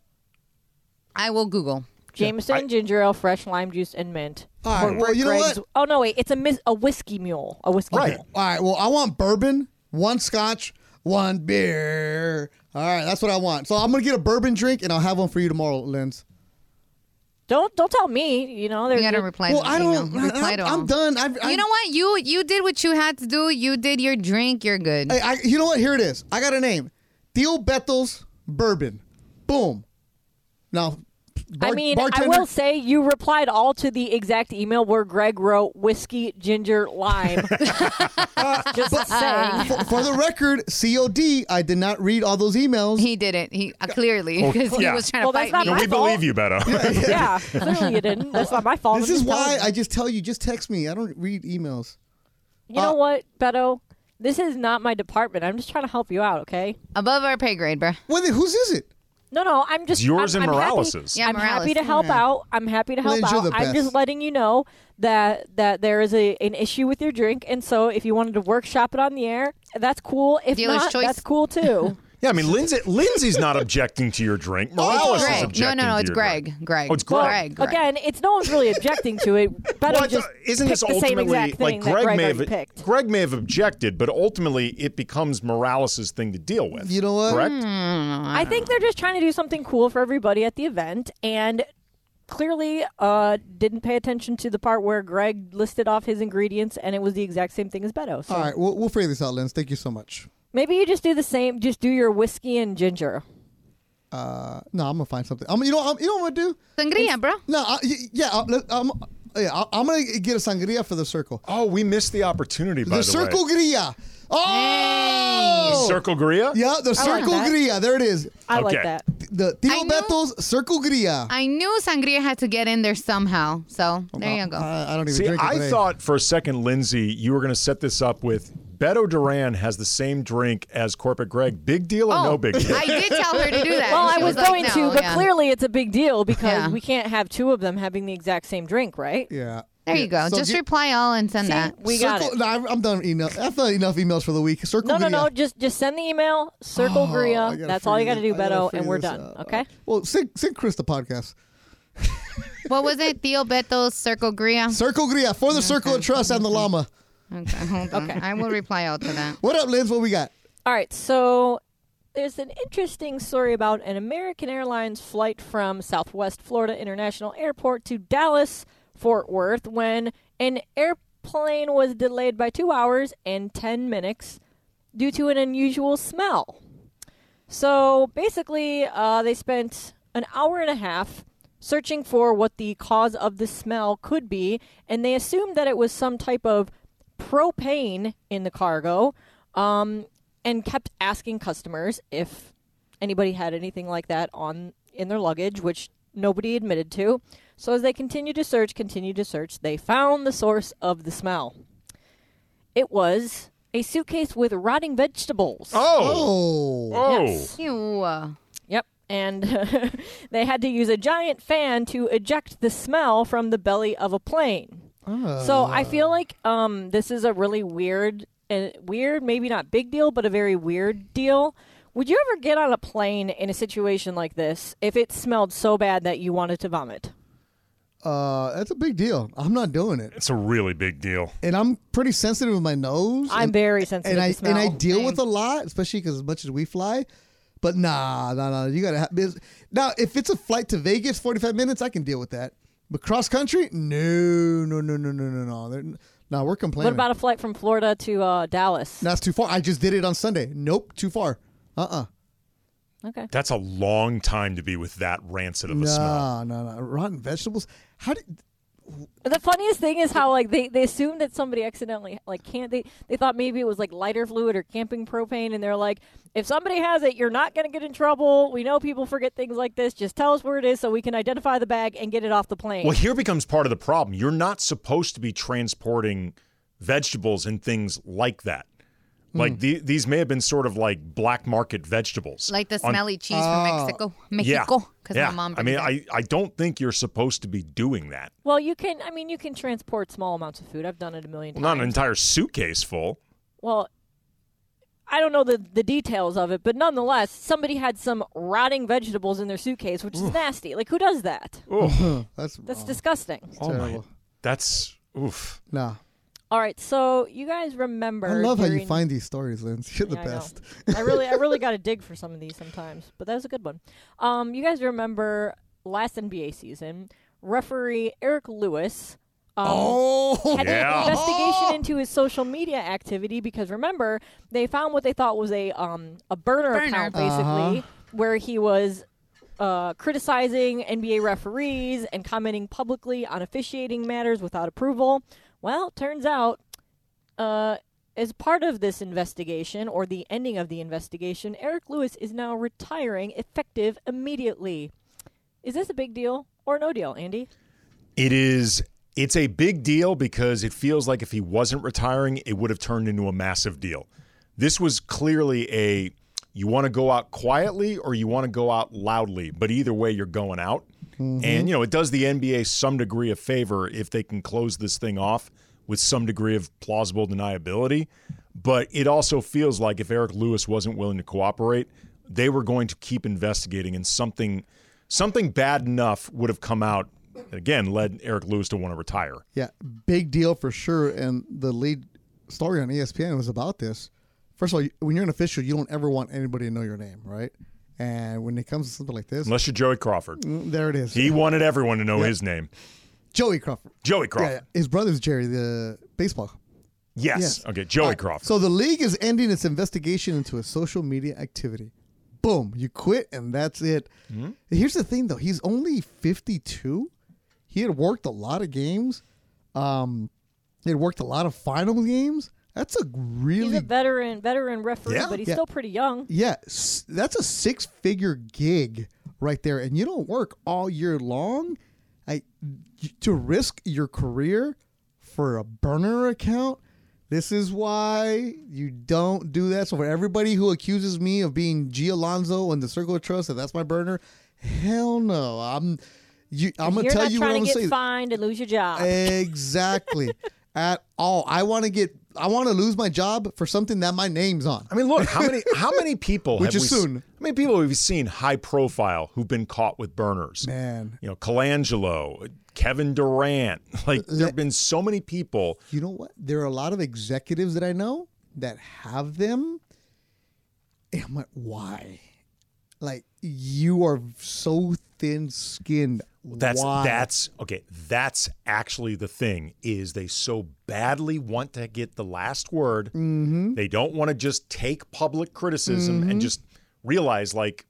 Speaker 5: I will Google.
Speaker 3: Jameson, ginger ale, fresh lime juice, and mint.
Speaker 4: All right, well, you know
Speaker 3: Greg's-
Speaker 4: what?
Speaker 3: Oh no, wait! It's a mis- a whiskey mule. A whiskey
Speaker 2: Right.
Speaker 3: mule.
Speaker 4: all right. Well, I want bourbon, one scotch, one beer. All right, that's what I want. So I'm gonna get a bourbon drink, and I'll have one for you tomorrow, Linz.
Speaker 3: Don't don't tell me. You know,
Speaker 5: You
Speaker 3: they're
Speaker 5: gotta
Speaker 3: good-
Speaker 5: reply
Speaker 4: well,
Speaker 5: to
Speaker 4: I
Speaker 5: the
Speaker 4: don't.
Speaker 5: email. Reply
Speaker 4: I'm,
Speaker 5: to
Speaker 4: I'm done. I've, I've,
Speaker 5: You know what? You you did what you had to do. You did your drink. You're good.
Speaker 4: Hey, I, you know what? Here it is. I got a name. Theo Beto's Bourbon. Boom. Now, bar-
Speaker 3: I mean,
Speaker 4: bartender,
Speaker 3: I will say you replied all to the exact email where Greg wrote whiskey, ginger, lime. Just saying.
Speaker 4: for, for the record, COD. I did not read all those emails.
Speaker 5: he did it. He uh, clearly
Speaker 2: Oh,
Speaker 5: because he
Speaker 2: yeah.
Speaker 5: was trying
Speaker 3: Well,
Speaker 5: to
Speaker 3: that's
Speaker 5: fight
Speaker 3: not
Speaker 5: me.
Speaker 2: no, we
Speaker 3: fault.
Speaker 2: believe you, Beto.
Speaker 3: yeah, clearly you didn't. That's not my fault.
Speaker 4: this is why. I just tell you. Just text me. I don't read emails.
Speaker 3: You know
Speaker 4: uh,
Speaker 3: what, Beto? This is not my department. I'm just trying to help you out, okay?
Speaker 5: Above our pay grade, bruh.
Speaker 4: Well, whose is it?
Speaker 3: No, no, I'm just
Speaker 2: It's yours
Speaker 3: I'm,
Speaker 2: and
Speaker 3: I'm happy-
Speaker 5: Yeah,
Speaker 3: I'm happy to help
Speaker 4: Yeah.
Speaker 3: out. I'm happy to help
Speaker 4: Lynn, you're
Speaker 3: out.
Speaker 4: the
Speaker 3: I'm just letting you know that that there is a an issue with your drink, and so if you wanted to workshop it on the air, that's cool. If
Speaker 5: Dealer's
Speaker 3: not,
Speaker 5: choice.
Speaker 3: that's cool too.
Speaker 2: Yeah, I mean, Lindsay, Lindsay's not objecting to your drink. Morales is
Speaker 5: Greg. No,
Speaker 2: objecting
Speaker 5: no, no. It's
Speaker 2: your
Speaker 5: Greg.
Speaker 2: drink.
Speaker 5: Greg.
Speaker 2: Oh, it's
Speaker 3: Well,
Speaker 2: Greg.
Speaker 5: Greg.
Speaker 3: again, it's no one's really objecting to it. Beto
Speaker 2: Well,
Speaker 3: just
Speaker 2: thought- isn't this
Speaker 3: picked the same
Speaker 2: ultimately
Speaker 3: exact
Speaker 2: like
Speaker 3: that
Speaker 2: Greg
Speaker 3: Greg
Speaker 2: may have
Speaker 3: picked.
Speaker 2: Greg may have objected, but ultimately it becomes Morales' thing to deal with.
Speaker 4: You know what?
Speaker 2: Correct?
Speaker 3: I think they're just trying to do something cool for everybody at the event, and clearly uh, didn't pay attention to the part where Greg listed off his ingredients, and it was the exact same thing as Beto. So
Speaker 4: All right, we'll, we'll figure this out, Linz. Thank you so much.
Speaker 3: Maybe you just do the same. Just do your whiskey and ginger.
Speaker 4: Uh, no, I'm gonna find something. I'm, you know, I'm, you know what I'm gonna do?
Speaker 5: Sangria, bro.
Speaker 4: No, I, y- yeah, I'll, let- I'm, yeah, I'll- I'm gonna get a sangria for the circle.
Speaker 2: Oh, we missed the opportunity. By
Speaker 4: the way.
Speaker 2: the,
Speaker 4: circle
Speaker 2: way.
Speaker 4: gria. Oh,
Speaker 2: Circle Gria.
Speaker 4: yeah, the circle
Speaker 3: that.
Speaker 4: gria. There it is.
Speaker 3: I like that.
Speaker 4: The Theo
Speaker 5: I knew-
Speaker 4: Beto's circle gria.
Speaker 5: I knew sangria had to get in there somehow. So there you go.
Speaker 4: I, I don't even
Speaker 2: See,
Speaker 4: drink it.
Speaker 2: I
Speaker 4: today.
Speaker 2: thought for a second, Lindsay, you were going to set this up with Beto Duran has the same drink as Corporate Greg. Big deal or no oh, big deal?
Speaker 5: Oh, I did tell her to do that.
Speaker 3: Well, I was,
Speaker 5: like,
Speaker 3: going
Speaker 5: no,
Speaker 3: to, but
Speaker 5: yeah.
Speaker 3: clearly it's a big deal because
Speaker 5: Yeah.
Speaker 3: we can't have two of them having the exact same drink, right?
Speaker 4: Yeah.
Speaker 5: There
Speaker 4: Yeah,
Speaker 5: you go.
Speaker 4: so
Speaker 5: Just
Speaker 4: get-
Speaker 5: reply all and send
Speaker 3: See,
Speaker 5: that.
Speaker 3: we got
Speaker 4: circle,
Speaker 3: it.
Speaker 4: No, I'm- I'm done. Email. I've done enough emails for the week. Circle
Speaker 3: No, no,
Speaker 4: gria.
Speaker 3: no. Just just send the email, circle
Speaker 4: Oh,
Speaker 3: Gria. That's all you got to do,
Speaker 4: this- I gotta
Speaker 3: Beto, and we're done.
Speaker 4: out.
Speaker 3: Okay.
Speaker 4: Well, send, send Chris the podcast.
Speaker 5: What was it? Theo Beto's Circle Gria?
Speaker 4: Circle Gria for the Circle of Trust and the Llama.
Speaker 5: Okay, hold on.
Speaker 3: Okay.
Speaker 5: I will reply out to that.
Speaker 4: What up, Liz? What we got?
Speaker 3: All right, so there's an interesting story about an American Airlines flight from Southwest Florida International Airport to Dallas Fort Worth when an airplane was delayed by two hours and 10 minutes due to an unusual smell. So basically, uh, they spent an hour and a half searching for what the cause of the smell could be, and they assumed that it was some type of propane in the cargo, um, and kept asking customers if anybody had anything like that on in their luggage, which nobody admitted to. So as they continued to search, continued to search, they found the source of the smell. It was a suitcase with rotting vegetables.
Speaker 2: Oh.
Speaker 4: Oh.
Speaker 2: Oh.
Speaker 3: Yes.
Speaker 5: Ew.
Speaker 3: Yep. And they had to use a giant fan to eject the smell from the belly of a plane. So I feel like um, this is a really weird, uh, weird, maybe not big deal, but a very weird deal. Would you ever get on a plane in a situation like this if it smelled so bad that you wanted to vomit?
Speaker 4: Uh, that's a big deal. I'm not doing it,
Speaker 2: It's a really big deal.
Speaker 4: and I'm pretty sensitive with my nose.
Speaker 3: I'm
Speaker 4: and,
Speaker 3: very sensitive
Speaker 4: and I
Speaker 3: to smell.
Speaker 4: and I deal
Speaker 5: Same.
Speaker 4: with a lot, especially because as much as we fly. But nah, nah, nah. You gotta have now. If it's a flight to Vegas, 45 minutes, I can deal with that. But cross country, no, no, no, no, no, no, no. They're- No, we're complaining.
Speaker 3: what about a flight from Florida to uh, Dallas?
Speaker 4: That's too far. I just did it on Sunday. Nope, too far. Uh uh
Speaker 3: Okay.
Speaker 2: That's a long time to be with that rancid of a smell.
Speaker 4: No, no, no. Rotten vegetables. How did?
Speaker 3: The funniest thing is how like they, they assumed that somebody accidentally like can't they they thought maybe it was like lighter fluid or camping propane and they're like if somebody has it you're not going to get in trouble. We know people forget things like this. Just tell us where it is so we can identify the bag and get it off the plane.
Speaker 2: Well, here becomes part of the problem. You're not supposed to be transporting vegetables and things like that. Like hmm. the, these may have been sort of like black market vegetables.
Speaker 5: Like the
Speaker 2: On-
Speaker 5: smelly cheese from oh. Mexico. Mexico. Because
Speaker 2: yeah.
Speaker 5: my mom
Speaker 2: I mean,
Speaker 5: that.
Speaker 2: I, I don't think you're supposed to be doing that.
Speaker 3: Well, you can I mean you can transport small amounts of food. I've done it a million
Speaker 2: Well,
Speaker 3: times.
Speaker 2: not an entire suitcase full.
Speaker 3: Well, I don't know the, the details of it, but nonetheless, somebody had some rotting vegetables in their suitcase, which is nasty. Like, who does that?
Speaker 2: Oh,
Speaker 4: That's
Speaker 3: That's disgusting.
Speaker 2: oh my. That's oof.
Speaker 4: Nah.
Speaker 3: All right, so you guys remember?
Speaker 4: I love how you find these stories, Linz. You're the
Speaker 3: Yeah, I
Speaker 4: best.
Speaker 3: I really, I really got to dig for some of these sometimes, but that was a good one. Um, you guys remember last NBA season? Referee Eric Lewis. Um,
Speaker 4: Oh,
Speaker 3: had
Speaker 2: Yeah.
Speaker 3: an investigation into his social media activity because remember they found what they thought was a um a burner,
Speaker 5: Burner.
Speaker 3: account basically
Speaker 4: Uh-huh.
Speaker 3: where he was uh, criticizing NBA referees and commenting publicly on officiating matters without approval. Well, turns out uh, as part of this investigation or the ending of the investigation, Eric Lewis is now retiring effective immediately. Is this a big deal or no deal, Andy?
Speaker 2: It is. It's a big deal because it feels like if he wasn't retiring, it would have turned into a massive deal. This was clearly a you want to go out quietly or you want to go out loudly, but either way, you're going out. And, mm-hmm. you know, it does the NBA some degree of favor if they can close this thing off with some degree of plausible deniability. But it also feels like if Eric Lewis wasn't willing to cooperate, they were going to keep investigating and something something bad enough would have come out that, again led Eric Lewis to want to retire.
Speaker 4: Yeah, big deal for sure. And the lead story on ESPN was about this. First of all, when you're an official, you don't ever want anybody to know your name, right? And when it comes to something like this,
Speaker 2: Unless you're Joey Crawford.
Speaker 4: mm, there it is.
Speaker 2: He wanted everyone to know his name.
Speaker 4: Joey Crawford.
Speaker 2: Joey Crawford.
Speaker 4: yeah, his brother's Jerry, the baseball.
Speaker 2: Yes.
Speaker 4: Yes.
Speaker 2: Okay, Joey
Speaker 4: right,
Speaker 2: Crawford.
Speaker 4: So the league is ending its investigation into a social media activity. Boom, you quit and that's it.
Speaker 2: Mm-hmm.
Speaker 4: Here's the thing though, he's only 52. He had worked a lot of games. Um he had worked a lot of final games. That's a
Speaker 3: He's
Speaker 4: really
Speaker 3: a veteran veteran referee,
Speaker 2: Yeah.
Speaker 3: but he's
Speaker 4: Yeah.
Speaker 3: still pretty young.
Speaker 4: yeah, that's a six-figure gig right there and you don't work all year long. I to risk your career for a burner account this is why you don't do that. So for everybody who accuses me of being G Alonzo and the Circle of Trust, that that's my burner, hell no. I'm you. I'm gonna tell you what
Speaker 3: trying
Speaker 4: I'm
Speaker 3: to
Speaker 4: gonna
Speaker 3: get
Speaker 4: say.
Speaker 3: fined and lose your job.
Speaker 4: Exactly. At all. I want to get. I want to lose my job for something that my name's on.
Speaker 2: I mean, look how many how many people
Speaker 4: Which
Speaker 2: have
Speaker 4: is
Speaker 2: we,
Speaker 4: soon.
Speaker 2: How many people have we seen high profile who've been caught with burners?
Speaker 4: Man,
Speaker 2: You know, Colangelo, Kevin Durant. Like uh, there have been so many people.
Speaker 4: you know what? There are a lot of executives that I know that have them. And I'm like, why? Like you are so thin-skinned.
Speaker 2: That's
Speaker 4: why?
Speaker 2: that's okay. That's actually the thing is they so badly want to get the last word.
Speaker 4: Mm-hmm.
Speaker 2: They don't want to just take public criticism and just realize like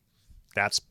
Speaker 2: that's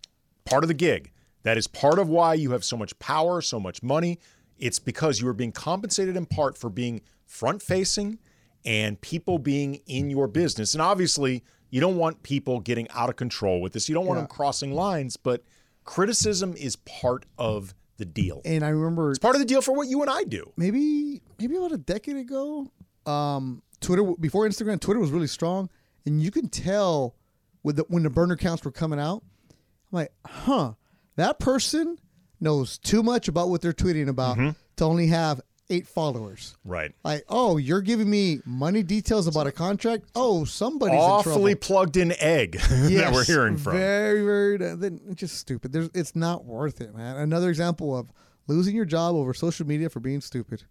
Speaker 2: part of the gig. That is part of why you have so much power, so much money. It's because you are being compensated in part for being front facing and people being in your business. And obviously, you don't want people getting out of control with this. You don't want them crossing lines, but criticism is part of the deal.
Speaker 4: And I remember
Speaker 2: It's part of the deal for what you and I do.
Speaker 4: maybe maybe about a decade ago, um, Twitter before Instagram, Twitter was really strong, and you can tell with the, when the burner counts were coming out. I'm like, huh, that person knows too much about what they're tweeting about
Speaker 2: Mm-hmm.
Speaker 4: to only have eight followers.
Speaker 2: Right.
Speaker 4: Like, oh, you're giving me money details about a contract. Oh, somebody's in trouble.
Speaker 2: Awfully plugged in egg that we're hearing from.
Speaker 4: Very, very. It's just stupid. There's, it's not worth it, man. Another example of losing your job over social media for being stupid.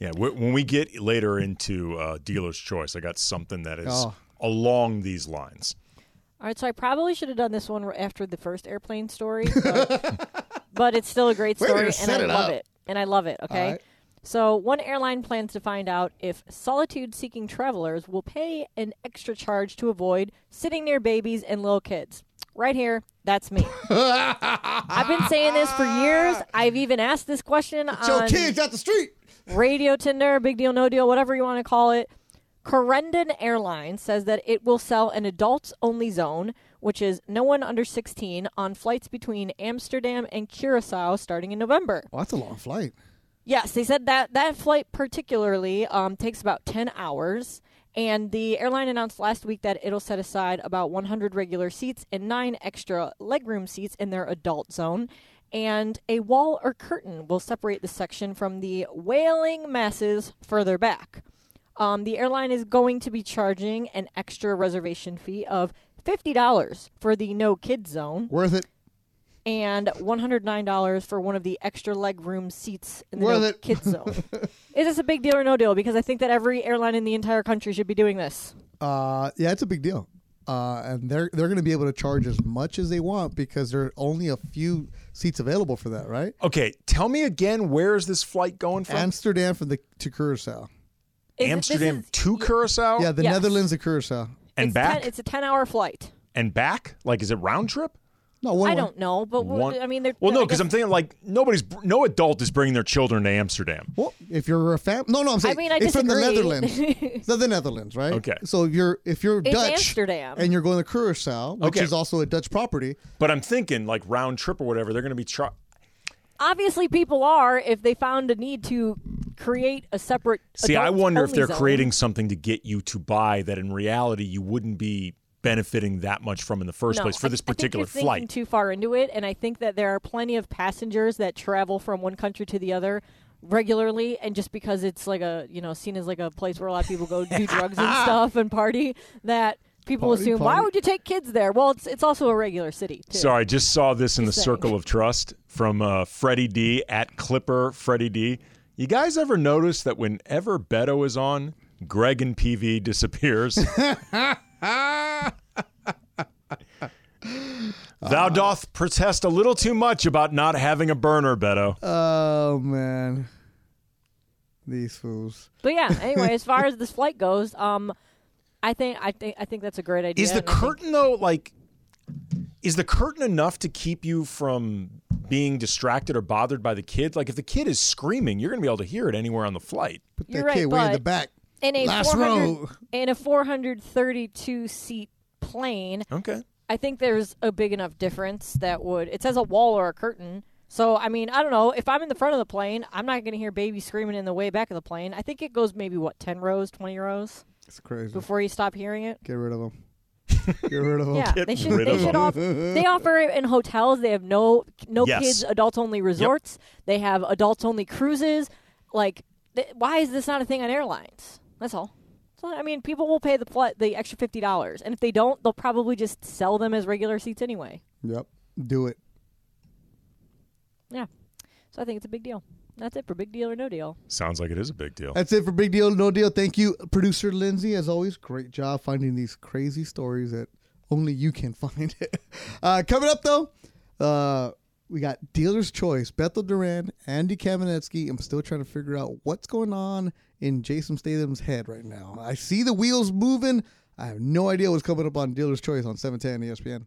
Speaker 2: Yeah, wh- when we get later into uh, dealer's choice, I got something that is
Speaker 4: Oh.
Speaker 2: along these lines.
Speaker 3: All right, so I probably should have done this one after the first airplane story, but, but it's still a great story, and I love
Speaker 4: up.
Speaker 3: it. And I love it. Okay.
Speaker 4: right.
Speaker 3: So, one airline plans to find out if solitude seeking travelers will pay an extra charge to avoid sitting near babies and little kids. Right here, that's me. I've been saying this for years. I've even asked this question
Speaker 4: Joe
Speaker 3: on
Speaker 4: kids out the street.
Speaker 3: Radio Tinder, Big Deal, No Deal, whatever you want to call it. Corendon Airlines says that it will sell an adults only zone, which is no one under 16, on flights between Amsterdam and Curacao starting in November.
Speaker 4: Well, that's a long flight.
Speaker 3: Yes, they said that that flight particularly um, takes about 10 hours. And the airline announced last week that it'll set aside about 100 regular seats and nine extra legroom seats in their adult zone. And a wall or curtain will separate the section from the wailing masses further back. Um, the airline is going to be charging an extra reservation fee of $50 for the no kids zone
Speaker 4: Worth it.
Speaker 3: and $109 for one of the extra leg room seats in the
Speaker 4: Worth
Speaker 3: no
Speaker 4: it.
Speaker 3: kids zone. Is this a big deal or no deal? Because I think that every airline in the entire country should be doing this.
Speaker 4: Uh, yeah, it's a big deal. Uh, and they're they're going to be able to charge as much as they want because there are only a few seats available for that, right?
Speaker 2: Okay, tell me again, where is this flight going from?
Speaker 4: Amsterdam from the to Curacao.
Speaker 3: Is
Speaker 2: Amsterdam
Speaker 3: is-
Speaker 2: to Curacao
Speaker 4: Yeah, the
Speaker 3: Yes.
Speaker 4: Netherlands to Curacao.
Speaker 2: and
Speaker 3: it's
Speaker 2: back?
Speaker 3: Ten, it's a 10 hour flight.
Speaker 2: and back? Like, is it round trip?
Speaker 4: No, one
Speaker 3: I
Speaker 4: way.
Speaker 3: don't know, but
Speaker 2: One-
Speaker 3: I mean, they're.
Speaker 2: Well, no, because
Speaker 3: guess-
Speaker 2: I'm thinking like nobody's, no adult is bringing their children to Amsterdam.
Speaker 4: Well, if you're a fam, no, no, I'm saying
Speaker 3: mean, I
Speaker 4: it's from the. Netherlands. the, the Netherlands, right?
Speaker 2: Okay.
Speaker 4: So if you're if you're
Speaker 3: It's
Speaker 4: Dutch
Speaker 3: Amsterdam.
Speaker 4: and you're going to Curacao, which
Speaker 2: Okay.
Speaker 4: is also a Dutch property,
Speaker 2: But I'm thinking like round trip or whatever. They're going to be try-
Speaker 3: Obviously, people are if they found a need to create a separate.
Speaker 2: See, I wonder if they're
Speaker 3: zone.
Speaker 2: creating something to get you to buy that in reality you wouldn't be benefiting that much from in the first
Speaker 3: No,
Speaker 2: place for
Speaker 3: I-
Speaker 2: this
Speaker 3: I think
Speaker 2: particular
Speaker 3: you're
Speaker 2: flight.
Speaker 3: Too far into it, and I think that there are plenty of passengers that travel from one country to the other regularly, and just because it's like a you know seen as like a place where a lot of people go do drugs and stuff and party, that people
Speaker 4: Party,
Speaker 3: assume why would you take kids there? Well, it's it's also a regular city. Too.
Speaker 2: So I just saw this in the
Speaker 3: saying.
Speaker 2: circle of trust from uh, Freddie D at Clipper Freddie D. You guys ever notice that whenever Beto is on, Greg and PV disappears? Thou doth protest a little too much about not having a burner, Beto.
Speaker 4: oh man, these fools.
Speaker 3: But yeah, anyway, as far as this flight goes, um, I think I think I think that's a great idea.
Speaker 2: Is the
Speaker 3: and I think-
Speaker 2: curtain though like is the curtain enough to keep you from being distracted or bothered by the kid? Like if the kid is screaming, you're going to be able to hear it anywhere on the flight.
Speaker 4: Put
Speaker 3: You're
Speaker 4: that
Speaker 3: right,
Speaker 4: kid way in the
Speaker 3: but-
Speaker 4: back.
Speaker 3: in a
Speaker 4: Last
Speaker 3: 400
Speaker 4: row.
Speaker 3: in a 432 seat plane?
Speaker 2: Okay.
Speaker 3: I think there's a big enough difference that would. It says a wall or a curtain. So I mean, I don't know. If I'm in the front of the plane, I'm not going to hear baby screaming in the way back of the plane. I think it goes maybe what 10 rows, 20 rows
Speaker 4: It's crazy.
Speaker 3: before you stop hearing it.
Speaker 4: Get rid of them. Get rid of them.
Speaker 3: Yeah,
Speaker 2: Get
Speaker 3: they should. They should off, They offer it in hotels. They have no no
Speaker 2: Yes.
Speaker 3: kids, adults only resorts. They have adults only cruises. Like, th- why is this not a thing on airlines? That's all. So I mean, people will pay the fl- the extra fifty dollars, and if they don't, they'll probably just sell them as regular seats anyway.
Speaker 4: Yep. Do it.
Speaker 3: Yeah. So I think it's a big deal. That's it for big deal or no deal.
Speaker 2: Sounds like it is a big deal.
Speaker 4: That's it for Big Deal, No Deal. Thank you, producer Lindsay. As always, great job finding these crazy stories that only you can find. uh, coming up, though, uh, we got Dealer's Choice, Beto Duran, Andy Kamenetsky. I'm still trying to figure out what's going on in Jason Statham's head right now. I see the wheels moving. I have no idea what's coming up on Dealer's Choice on 710 ESPN.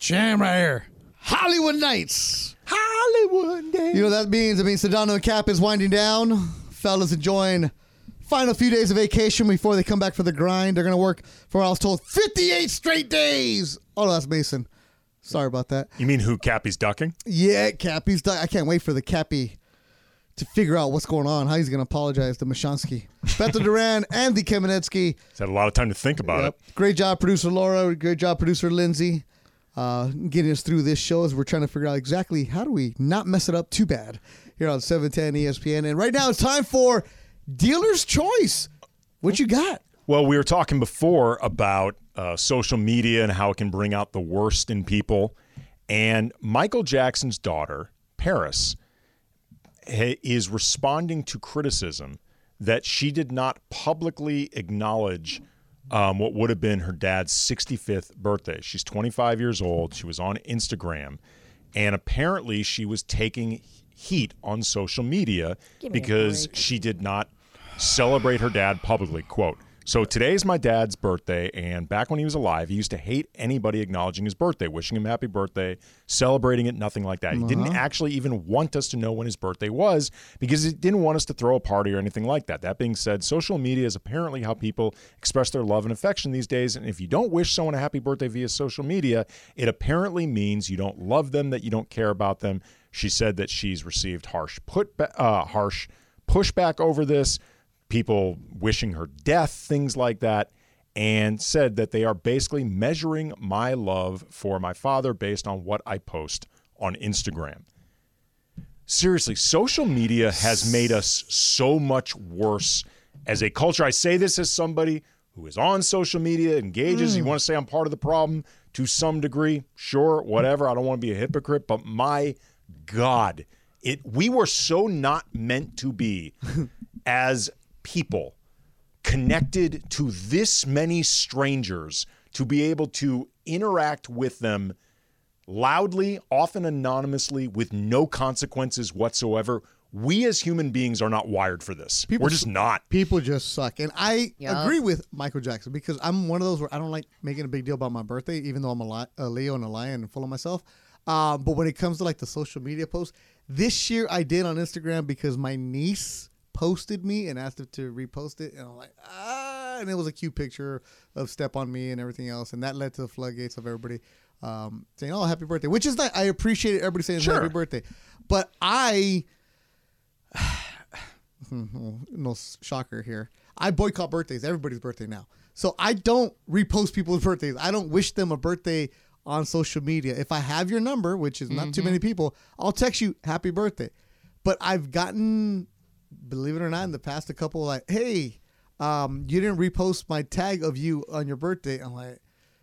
Speaker 4: Jam right here. Hollywood Nights.
Speaker 2: Hollywood Nights.
Speaker 4: You know what that means? It means Sedano and Kap is winding down. Fellas enjoying final few days of vacation before they come back for the grind. They're going to work for, I was told, 58 straight days. Oh, no, that's Mason. Sorry about that.
Speaker 2: You mean who Cappy's ducking?
Speaker 4: Yeah, Cappy's ducking. I can't wait for the Cappy to figure out what's going on, how he's going to apologize to Mashansky. Beto Duran and the Kamenetsky.
Speaker 2: He's had a lot of time to think about
Speaker 4: Yep.
Speaker 2: it.
Speaker 4: Great job, producer Laura. Great job, producer Lindsay. Uh, getting us through this show as we're trying to figure out exactly how do we not mess it up too bad here on 710 ESPN. And right now it's time for Dealer's Choice. What you got?
Speaker 2: Well, we were talking before about uh, social media and how it can bring out the worst in people. And Michael Jackson's daughter, Paris, is responding to criticism that she did not publicly acknowledge um, what would have been her dad's 65th birthday. She's 25 years old. She was on Instagram, and apparently she was taking heat on social media
Speaker 3: Give me a
Speaker 2: because she did not celebrate her dad publicly. Quote. So today's my dad's birthday, and back when he was alive, he used to hate anybody acknowledging his birthday, wishing him happy birthday, celebrating it, nothing like that. He didn't actually even want us to know when his birthday was because he didn't want us to throw a party or anything like that. That being said, social media is apparently how people express their love and affection these days. And if you don't wish someone a happy birthday via social media, it apparently means you don't love them, that you don't care about them. She said that she's received harsh put uh, harsh pushback over this people wishing her death, things like that, and said that they are basically measuring my love for my father based on what I post on Instagram. Seriously, social media has made us so much worse as a culture. I say this as somebody who is on social media, engages. You hmm. want to say I'm part of the problem to some degree? Sure, whatever. I don't want to be a hypocrite, but my God, it we were so not meant to be as people connected to this many strangers to be able to interact with them loudly, often anonymously, with no consequences whatsoever. We as human beings are not wired for this.
Speaker 4: People
Speaker 2: We're just not.
Speaker 4: People just suck. And I
Speaker 5: Yup.
Speaker 4: agree with Michael Jackson because I'm one of those where I don't like making a big deal about my birthday, even though I'm a, li- a Leo and a lion and full of myself. Um, but when it comes to like the social media posts, this year I did on Instagram because my niece posted me and asked if to repost it. And I'm like, ah, and it was a cute picture of Step on Me and everything else. And that led to the floodgates of everybody um, saying, oh, happy birthday, which is like, I appreciate it. Everybody saying
Speaker 2: Sure.
Speaker 4: happy birthday. But I, no shocker here. I boycott birthdays. Everybody's birthday now. So I don't repost people's birthdays. I don't wish them a birthday on social media. If I have your number, which is not too many people, I'll text you happy birthday. But I've gotten, believe it or not, in the past a couple like, hey, um, you didn't repost my tag of you on your birthday. I'm like,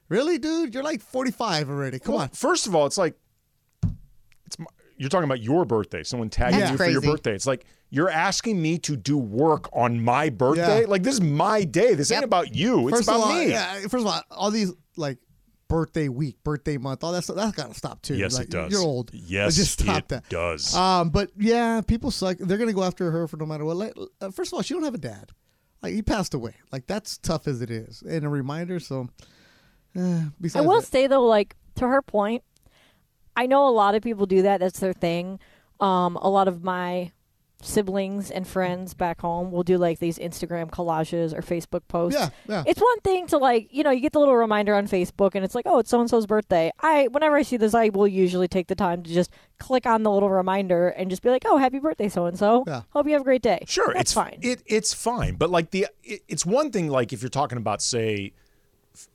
Speaker 4: really, dude? You're like 45 already. Come
Speaker 2: Well,
Speaker 4: on.
Speaker 2: First of all, it's like it's my, you're talking about your birthday. Someone tagging
Speaker 5: That's
Speaker 2: you for your birthday. It's like you're asking me to do work on my birthday.
Speaker 4: Yeah.
Speaker 2: Like this is my day. This ain't about you. It's
Speaker 4: First
Speaker 2: about
Speaker 4: all,
Speaker 2: me.
Speaker 4: yeah. First of all, all these like birthday week, birthday month, all that stuff, that's got to stop too.
Speaker 2: Yes,
Speaker 4: Like,
Speaker 2: it does.
Speaker 4: You're old.
Speaker 2: Yes,
Speaker 4: just stop
Speaker 2: it
Speaker 4: that.
Speaker 2: does.
Speaker 4: Um, but yeah, people suck. They're gonna go after her for no matter what. Like, uh, first of all, she don't have a dad. Like he passed away. Like that's tough as it is, and a reminder. So, uh,
Speaker 3: I will
Speaker 4: that-
Speaker 3: say though, like to her point, I know a lot of people do that. That's their thing. Um, a lot of my siblings and friends back home will do like these Instagram collages or Facebook posts.
Speaker 4: Yeah, yeah.
Speaker 3: It's one thing to like, you know, you get the little reminder on Facebook and it's like, oh, it's so and so's birthday. I whenever I see this, I will usually take the time to just click on the little reminder and just be like, oh, happy birthday, so and so.
Speaker 4: Yeah.
Speaker 3: Hope you have a great day.
Speaker 2: Sure,
Speaker 3: That's
Speaker 2: it's
Speaker 3: fine.
Speaker 2: It it's fine, but like the it, it's one thing like if you're talking about say, f-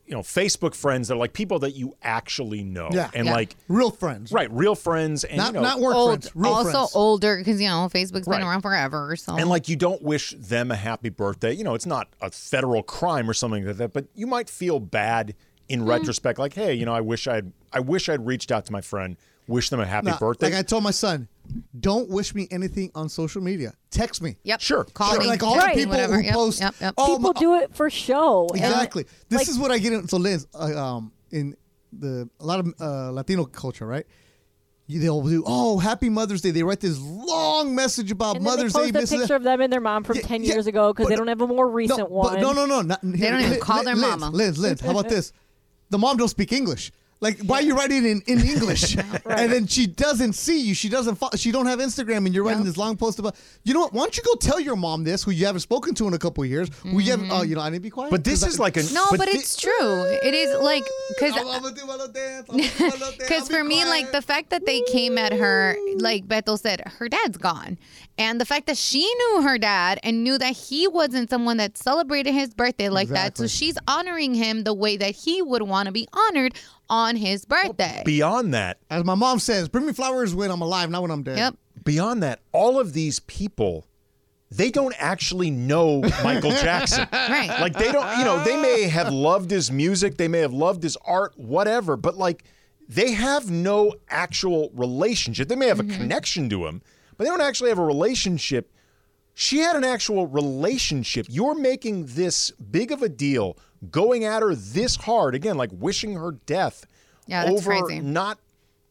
Speaker 2: you know, Facebook friends that are like people that you actually know,
Speaker 4: Yeah.
Speaker 2: and
Speaker 5: Yeah.
Speaker 2: like
Speaker 4: real friends,
Speaker 2: right, real friends, and
Speaker 4: Not
Speaker 2: you know,
Speaker 4: not work
Speaker 5: Old,
Speaker 4: friends. Real
Speaker 5: also
Speaker 4: friends.
Speaker 5: older because you know Facebook's
Speaker 2: Right.
Speaker 5: been around forever. So
Speaker 2: and like you don't wish them a happy birthday. You know, it's not a federal crime or something like that, but you might feel bad in
Speaker 4: Hmm.
Speaker 2: retrospect, like, hey, you know, I wish I'd I wish I'd reached out to my friend, wish them a happy
Speaker 4: Nah,
Speaker 2: birthday.
Speaker 4: Like I told my son, don't wish me anything on social media. Text me.
Speaker 5: yep,
Speaker 2: Sure,
Speaker 5: call
Speaker 2: sure.
Speaker 5: me,
Speaker 4: Like all
Speaker 3: Right.
Speaker 4: the people
Speaker 5: whatever.
Speaker 4: who
Speaker 5: Yep,
Speaker 4: post,
Speaker 5: yep, yep.
Speaker 4: oh,
Speaker 3: People
Speaker 4: my-
Speaker 3: do it for show. and,
Speaker 4: Exactly. This
Speaker 3: like-
Speaker 4: is what I get in. So, Liz, uh, um, in the a lot of uh, Latino culture, right? You, they'll do, oh, happy Mother's Day. They write this long message about
Speaker 3: And then
Speaker 4: Mother's
Speaker 3: they
Speaker 4: Day.
Speaker 3: post a picture
Speaker 4: that.
Speaker 3: of them and their mom from
Speaker 4: Yeah,
Speaker 3: 10
Speaker 4: yeah,
Speaker 3: years ago because they don't have a more recent
Speaker 4: no,
Speaker 3: one.
Speaker 4: But no, no, no. Not,
Speaker 5: They don't even call their
Speaker 4: Liz,
Speaker 5: mama.
Speaker 4: Liz, Liz, how about this? The mom don't speak English. Like, why are you writing in, in English? And then she doesn't see you. She doesn't. Fo- she don't have Instagram, and you're writing this long post about. You know what? Why don't you go tell your mom this, who you haven't spoken to in a couple of years? Who you haven't? Oh, mm-hmm. you know, I need to be quiet.
Speaker 2: but this is
Speaker 4: I-
Speaker 2: like a
Speaker 5: No, but,
Speaker 2: thi-
Speaker 5: it's true. It is like because
Speaker 4: I'm, I'm gonna do my little dance. I'm gonna do my little dance.
Speaker 5: Because
Speaker 4: I'll be
Speaker 5: for me, like the fact that they came at her, like Beto said, her dad's gone. And the fact that she knew her dad and knew that he wasn't someone that celebrated his birthday like that. So she's honoring him the way that he would want to be honored on his birthday.
Speaker 2: beyond that,
Speaker 4: as my mom says, bring me flowers when I'm alive, not when I'm dead.
Speaker 5: Yep.
Speaker 2: beyond that, all of these people they don't actually know Michael Jackson.
Speaker 5: Right.
Speaker 2: Like they don't, you know, they may have loved his music, they may have loved his art, whatever, but like they have no actual relationship. They may have a mm-hmm. connection to him, but they don't actually have a relationship. She had an actual relationship. You're making this big of a deal, going at her this hard, again, like wishing her death
Speaker 5: Yeah, that's
Speaker 2: over
Speaker 5: crazy.
Speaker 2: not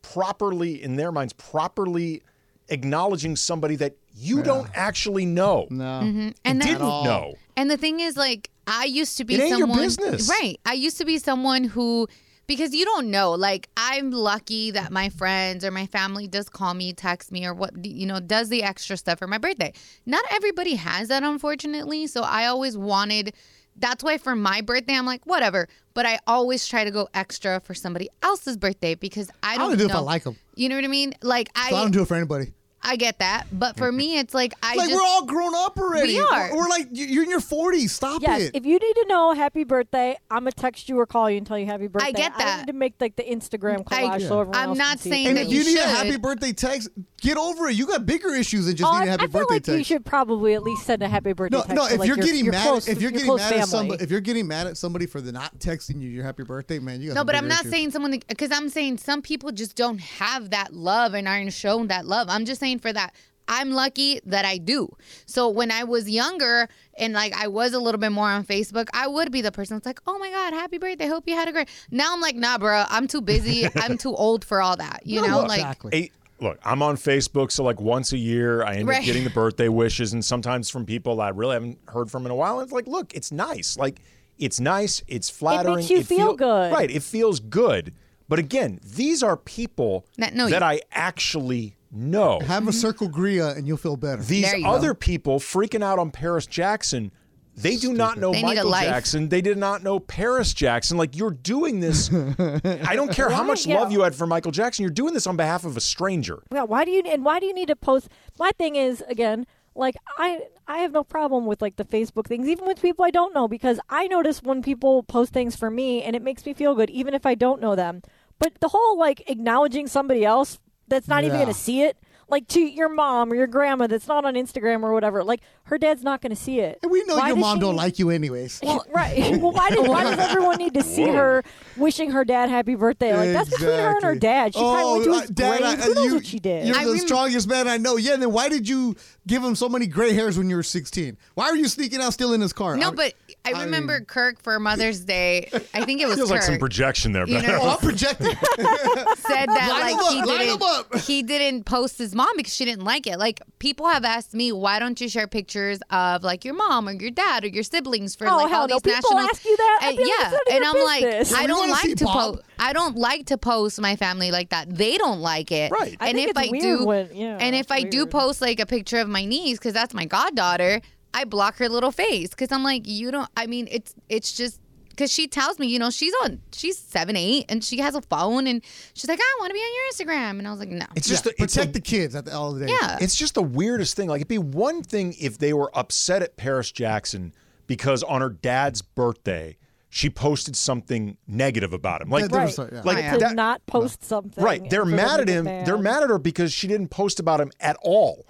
Speaker 2: properly, in their minds, properly acknowledging somebody that you don't actually know.
Speaker 4: No.
Speaker 5: Mm-hmm. And then,
Speaker 2: Didn't know.
Speaker 5: And the thing is, like, I used to be
Speaker 2: It ain't your
Speaker 5: someone.
Speaker 2: business.
Speaker 5: Right. I used to be someone who, because you don't know. Like, I'm lucky that my friends or my family does call me, text me, or what, you know, does the extra stuff for my birthday. Not everybody has that, unfortunately. So I always wanted. That's why for my birthday, I'm like, whatever. But I always try to go extra for somebody else's birthday because I don't
Speaker 4: only do it
Speaker 5: know.
Speaker 4: if I like them.
Speaker 5: You know what I mean? Like, I,
Speaker 4: So I don't do it for anybody.
Speaker 5: I get that. But for me, it's like, I
Speaker 4: like
Speaker 5: just.
Speaker 4: we're all grown up already.
Speaker 5: We are.
Speaker 4: We're, we're like you- you're in your 40s. Stop
Speaker 3: Yes,
Speaker 4: it.
Speaker 3: if you need to know happy birthday, I'm gonna text you or call you and tell you happy birthday.
Speaker 5: I get
Speaker 3: I
Speaker 5: that.
Speaker 3: need to make like the Instagram
Speaker 5: I-
Speaker 3: collage so everyone
Speaker 5: I'm
Speaker 3: else
Speaker 5: not
Speaker 3: can see it.
Speaker 5: saying
Speaker 4: and
Speaker 5: that
Speaker 4: if you,
Speaker 5: you
Speaker 4: need a happy birthday text, get over it. You got bigger issues than just
Speaker 3: Oh,
Speaker 4: needing a
Speaker 3: I,
Speaker 4: happy
Speaker 3: I feel
Speaker 4: birthday
Speaker 3: like
Speaker 4: text.
Speaker 3: you should probably at least send a happy birthday
Speaker 4: no,
Speaker 3: text.
Speaker 4: no.
Speaker 3: to,
Speaker 4: If
Speaker 3: like,
Speaker 4: you're
Speaker 3: your,
Speaker 4: getting
Speaker 3: your
Speaker 4: mad,
Speaker 3: close,
Speaker 4: if you're getting mad
Speaker 3: family.
Speaker 4: at somebody, if you're getting mad at somebody for the not texting you your happy birthday, man, you got
Speaker 5: No,
Speaker 4: some
Speaker 5: but I'm not
Speaker 4: issues.
Speaker 5: saying someone because I'm saying some people just don't have that love and aren't shown that love. I'm just saying for that. I'm lucky that I do. So when I was younger and like I was a little bit more on Facebook, I would be the person that's like, "Oh my god, happy birthday! Hope you had a great." Now I'm like, "Nah, bro, I'm too busy. I'm too old for all that." You know, like
Speaker 4: exactly.
Speaker 2: Hey, look, I'm on Facebook, so like once a year, I end
Speaker 5: Right.
Speaker 2: up getting the birthday wishes, and sometimes from people that I really haven't heard from in a while. It's like, look, it's nice. Like, it's nice. It's flattering.
Speaker 3: It makes you feel good.
Speaker 2: Right. It feels good. But again, these are people
Speaker 5: That know you.
Speaker 2: I actually know.
Speaker 4: Have a circle Gria and you'll feel better.
Speaker 2: These
Speaker 5: There you go.
Speaker 2: other people freaking out on Paris Jackson, they do not know
Speaker 5: They
Speaker 2: Michael. Jackson. They did not know Paris Jackson. Like you're doing this. I don't care how much
Speaker 3: Yeah.
Speaker 2: love you had for Michael Jackson. You're doing this on behalf of a stranger.
Speaker 3: Yeah, why do you and why do you need to post? My thing is again, like I I have no problem with like the Facebook things, even with people I don't know, because I notice when people post things for me and it makes me feel good, even if I don't know them. But the whole like acknowledging somebody else that's not even
Speaker 4: Yeah.
Speaker 3: going to see it, like to your mom or your grandma that's not on Instagram or whatever, like her dad's not going to see it.
Speaker 4: And we know
Speaker 3: Why
Speaker 4: your mom
Speaker 3: she
Speaker 4: don't like you anyways.
Speaker 3: right. Well, why, did, why does everyone need to see her wishing her dad happy birthday? Like that's between her and her dad. She probably went to
Speaker 4: uh,
Speaker 3: his
Speaker 4: Dad,
Speaker 3: grave.
Speaker 4: I-
Speaker 3: Who knows
Speaker 4: you,
Speaker 3: what she did?
Speaker 4: You're
Speaker 5: I
Speaker 4: the
Speaker 5: rem-
Speaker 4: strongest man I know. Yeah, then why did you give him so many gray hairs when you were 16? Why were you sneaking out still in his car?
Speaker 5: no,
Speaker 4: I-
Speaker 5: but I
Speaker 4: I
Speaker 5: remember
Speaker 4: mean-
Speaker 5: Kirk for Mother's Day. I think it was
Speaker 2: Feels
Speaker 5: Kirk
Speaker 2: like some projection there,
Speaker 5: You know,
Speaker 4: Oh, I'm projecting.
Speaker 5: said that
Speaker 4: Line 'em
Speaker 5: like he
Speaker 4: up, line 'em
Speaker 5: didn't
Speaker 4: up.
Speaker 5: he didn't post his mom because she didn't like it. Like people have asked me, why don't you share pictures of like your mom or your dad or your siblings for
Speaker 3: Oh,
Speaker 5: like
Speaker 3: hell
Speaker 5: all
Speaker 3: no.
Speaker 5: these
Speaker 3: People
Speaker 5: national?
Speaker 3: ask you that? I'd
Speaker 5: And-
Speaker 3: be like,
Speaker 5: yeah,
Speaker 3: it's none of
Speaker 5: and I'm like. I don't like to post. I don't like to post my family like that. They don't like it.
Speaker 2: Right.
Speaker 3: I
Speaker 5: and
Speaker 3: think
Speaker 5: if
Speaker 3: it's
Speaker 5: I do,
Speaker 3: when- yeah,
Speaker 5: and if
Speaker 3: it's
Speaker 5: I do post like a picture of my niece because that's my goddaughter, I block her little face because I'm like, you don't. I mean, it's it's just. Because she tells me, you know, she's on, she's seven, eight, and she has a phone, and she's like, I want to be on your Instagram, and I was like, no.
Speaker 2: It's just
Speaker 4: Yeah,
Speaker 2: the, it's
Speaker 4: protect
Speaker 2: a-
Speaker 4: the kids at the end of the day.
Speaker 5: Yeah.
Speaker 2: It's just the weirdest thing. Like it'd be one thing if they were upset at Paris Jackson because on her dad's birthday she posted something negative about him. Like,
Speaker 4: Yeah, there
Speaker 3: Right.
Speaker 4: yeah.
Speaker 2: like
Speaker 5: yeah.
Speaker 2: that-
Speaker 3: not post something.
Speaker 2: Right. They're mad at him.
Speaker 3: mad.
Speaker 2: They're mad at her because she didn't post about him at all.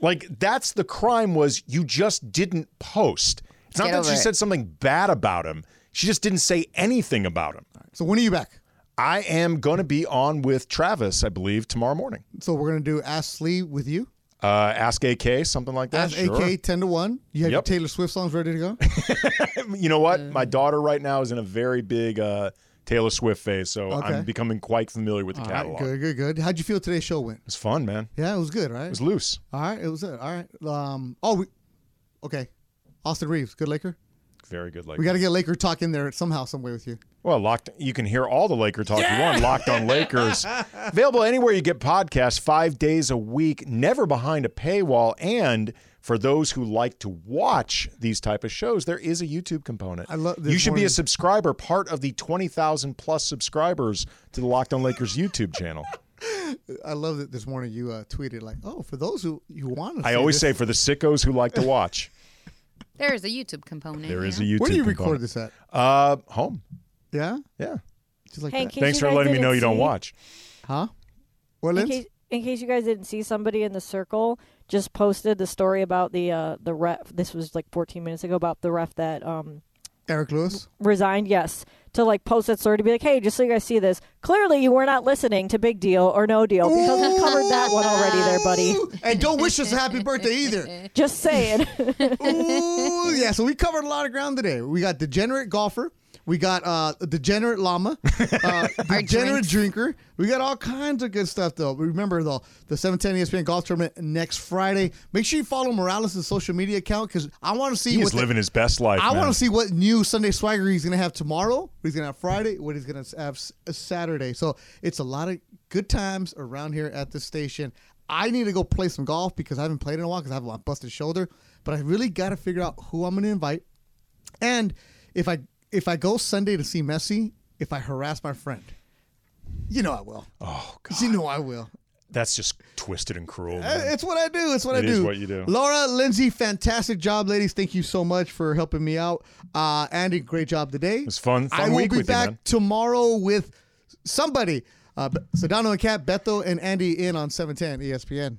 Speaker 2: Like that's the crime was you just didn't post. It's not that she
Speaker 5: it.
Speaker 2: said something bad about him. She just didn't say anything about him.
Speaker 4: So when are you back?
Speaker 2: I am going to be on with Travis, I believe, tomorrow morning.
Speaker 4: So we're gonna do Ask Slee with you.
Speaker 2: Uh, Ask AK, something like that.
Speaker 4: Ask
Speaker 2: Sure.
Speaker 4: AK ten to one. You have your Taylor Swift songs ready to go.
Speaker 2: You know what? My daughter right now is in a very big uh, Taylor Swift phase, so
Speaker 4: Okay.
Speaker 2: I'm becoming quite familiar with the
Speaker 4: All right,
Speaker 2: catalog.
Speaker 4: good, good, good. How'd you feel today's show went?
Speaker 2: It's fun, man.
Speaker 4: Yeah, it was good, right?
Speaker 2: It was loose.
Speaker 4: All right, it was good. All right. Um. Oh, we, okay. Austin Reaves, good Laker.
Speaker 2: Very good. Like
Speaker 4: We got to get Laker talk in there somehow, some way with you.
Speaker 2: Well, locked. You can hear all the Laker talk you want. Locked on Lakers, available anywhere you get podcasts, five days a week, never behind a paywall. And for those who like to watch these type of shows, there is a YouTube component.
Speaker 4: I love this
Speaker 2: You should be a subscriber, part of the twenty thousand plus subscribers to the Locked on Lakers YouTube channel.
Speaker 4: I love that this morning you uh, tweeted like, "Oh, for those who you want to."
Speaker 2: I always say for the sickos who like to watch,
Speaker 5: There is a YouTube component.
Speaker 2: there is
Speaker 5: yeah.
Speaker 2: a YouTube.
Speaker 4: Where do you
Speaker 2: component.
Speaker 4: record this at?
Speaker 2: Uh, home.
Speaker 4: Yeah,
Speaker 2: Yeah.
Speaker 4: just like
Speaker 3: Hey, in
Speaker 4: that.
Speaker 3: case
Speaker 2: Thanks
Speaker 3: you
Speaker 2: for
Speaker 3: guys
Speaker 2: letting me
Speaker 3: didn't
Speaker 2: know you don't
Speaker 3: see-
Speaker 2: watch.
Speaker 4: Huh? What,
Speaker 3: In
Speaker 4: Lynn?
Speaker 3: case, in case you guys didn't see somebody in the circle, just posted the story about the uh, the ref. This was like 14 minutes ago about the ref that um,
Speaker 4: Eric Lewis.
Speaker 3: resigned. Yes, to like post that story to be like, hey, just so you guys see this. Clearly, you were not listening to Big Deal or No Deal because we covered that one already, there, buddy.
Speaker 4: And don't wish us a happy birthday either.
Speaker 3: Just saying.
Speaker 4: Ooh, yeah, so we covered a lot of ground today. We got degenerate golfer. We got uh, degenerate llama, uh, degenerate drinker. We got all kinds of good stuff though. Remember though, the 710 ESPN golf tournament next Friday. Make sure you follow Morales' social media account because I want to see
Speaker 2: He
Speaker 4: what
Speaker 2: is
Speaker 4: the-
Speaker 2: living his best life.
Speaker 4: I want to see what new Sunday swagger he's gonna have tomorrow. What he's gonna have Friday. What he's gonna have Saturday. So it's a lot of good times around here at the station. I need to go play some golf because I haven't played in a while because I have a busted shoulder. But I really got to figure out who I'm gonna invite, and if I if I go Sunday to see Messi, if I harass my friend, you know I will.
Speaker 2: Oh God,
Speaker 4: You know I will.
Speaker 2: that's just twisted and cruel.
Speaker 4: Uh,
Speaker 2: man.
Speaker 4: It's what I do. It's what
Speaker 2: It
Speaker 4: I do.
Speaker 2: is what you do.
Speaker 4: Laura, Lindsay, fantastic job, ladies. Thank you so much for helping me out. Uh, Andy, great job today. It
Speaker 2: was fun- fun
Speaker 4: I will be
Speaker 2: you,
Speaker 4: back
Speaker 2: man.
Speaker 4: tomorrow with somebody. Uh, Sedano and Kap, Beto, and Andy in on 710 ESPN.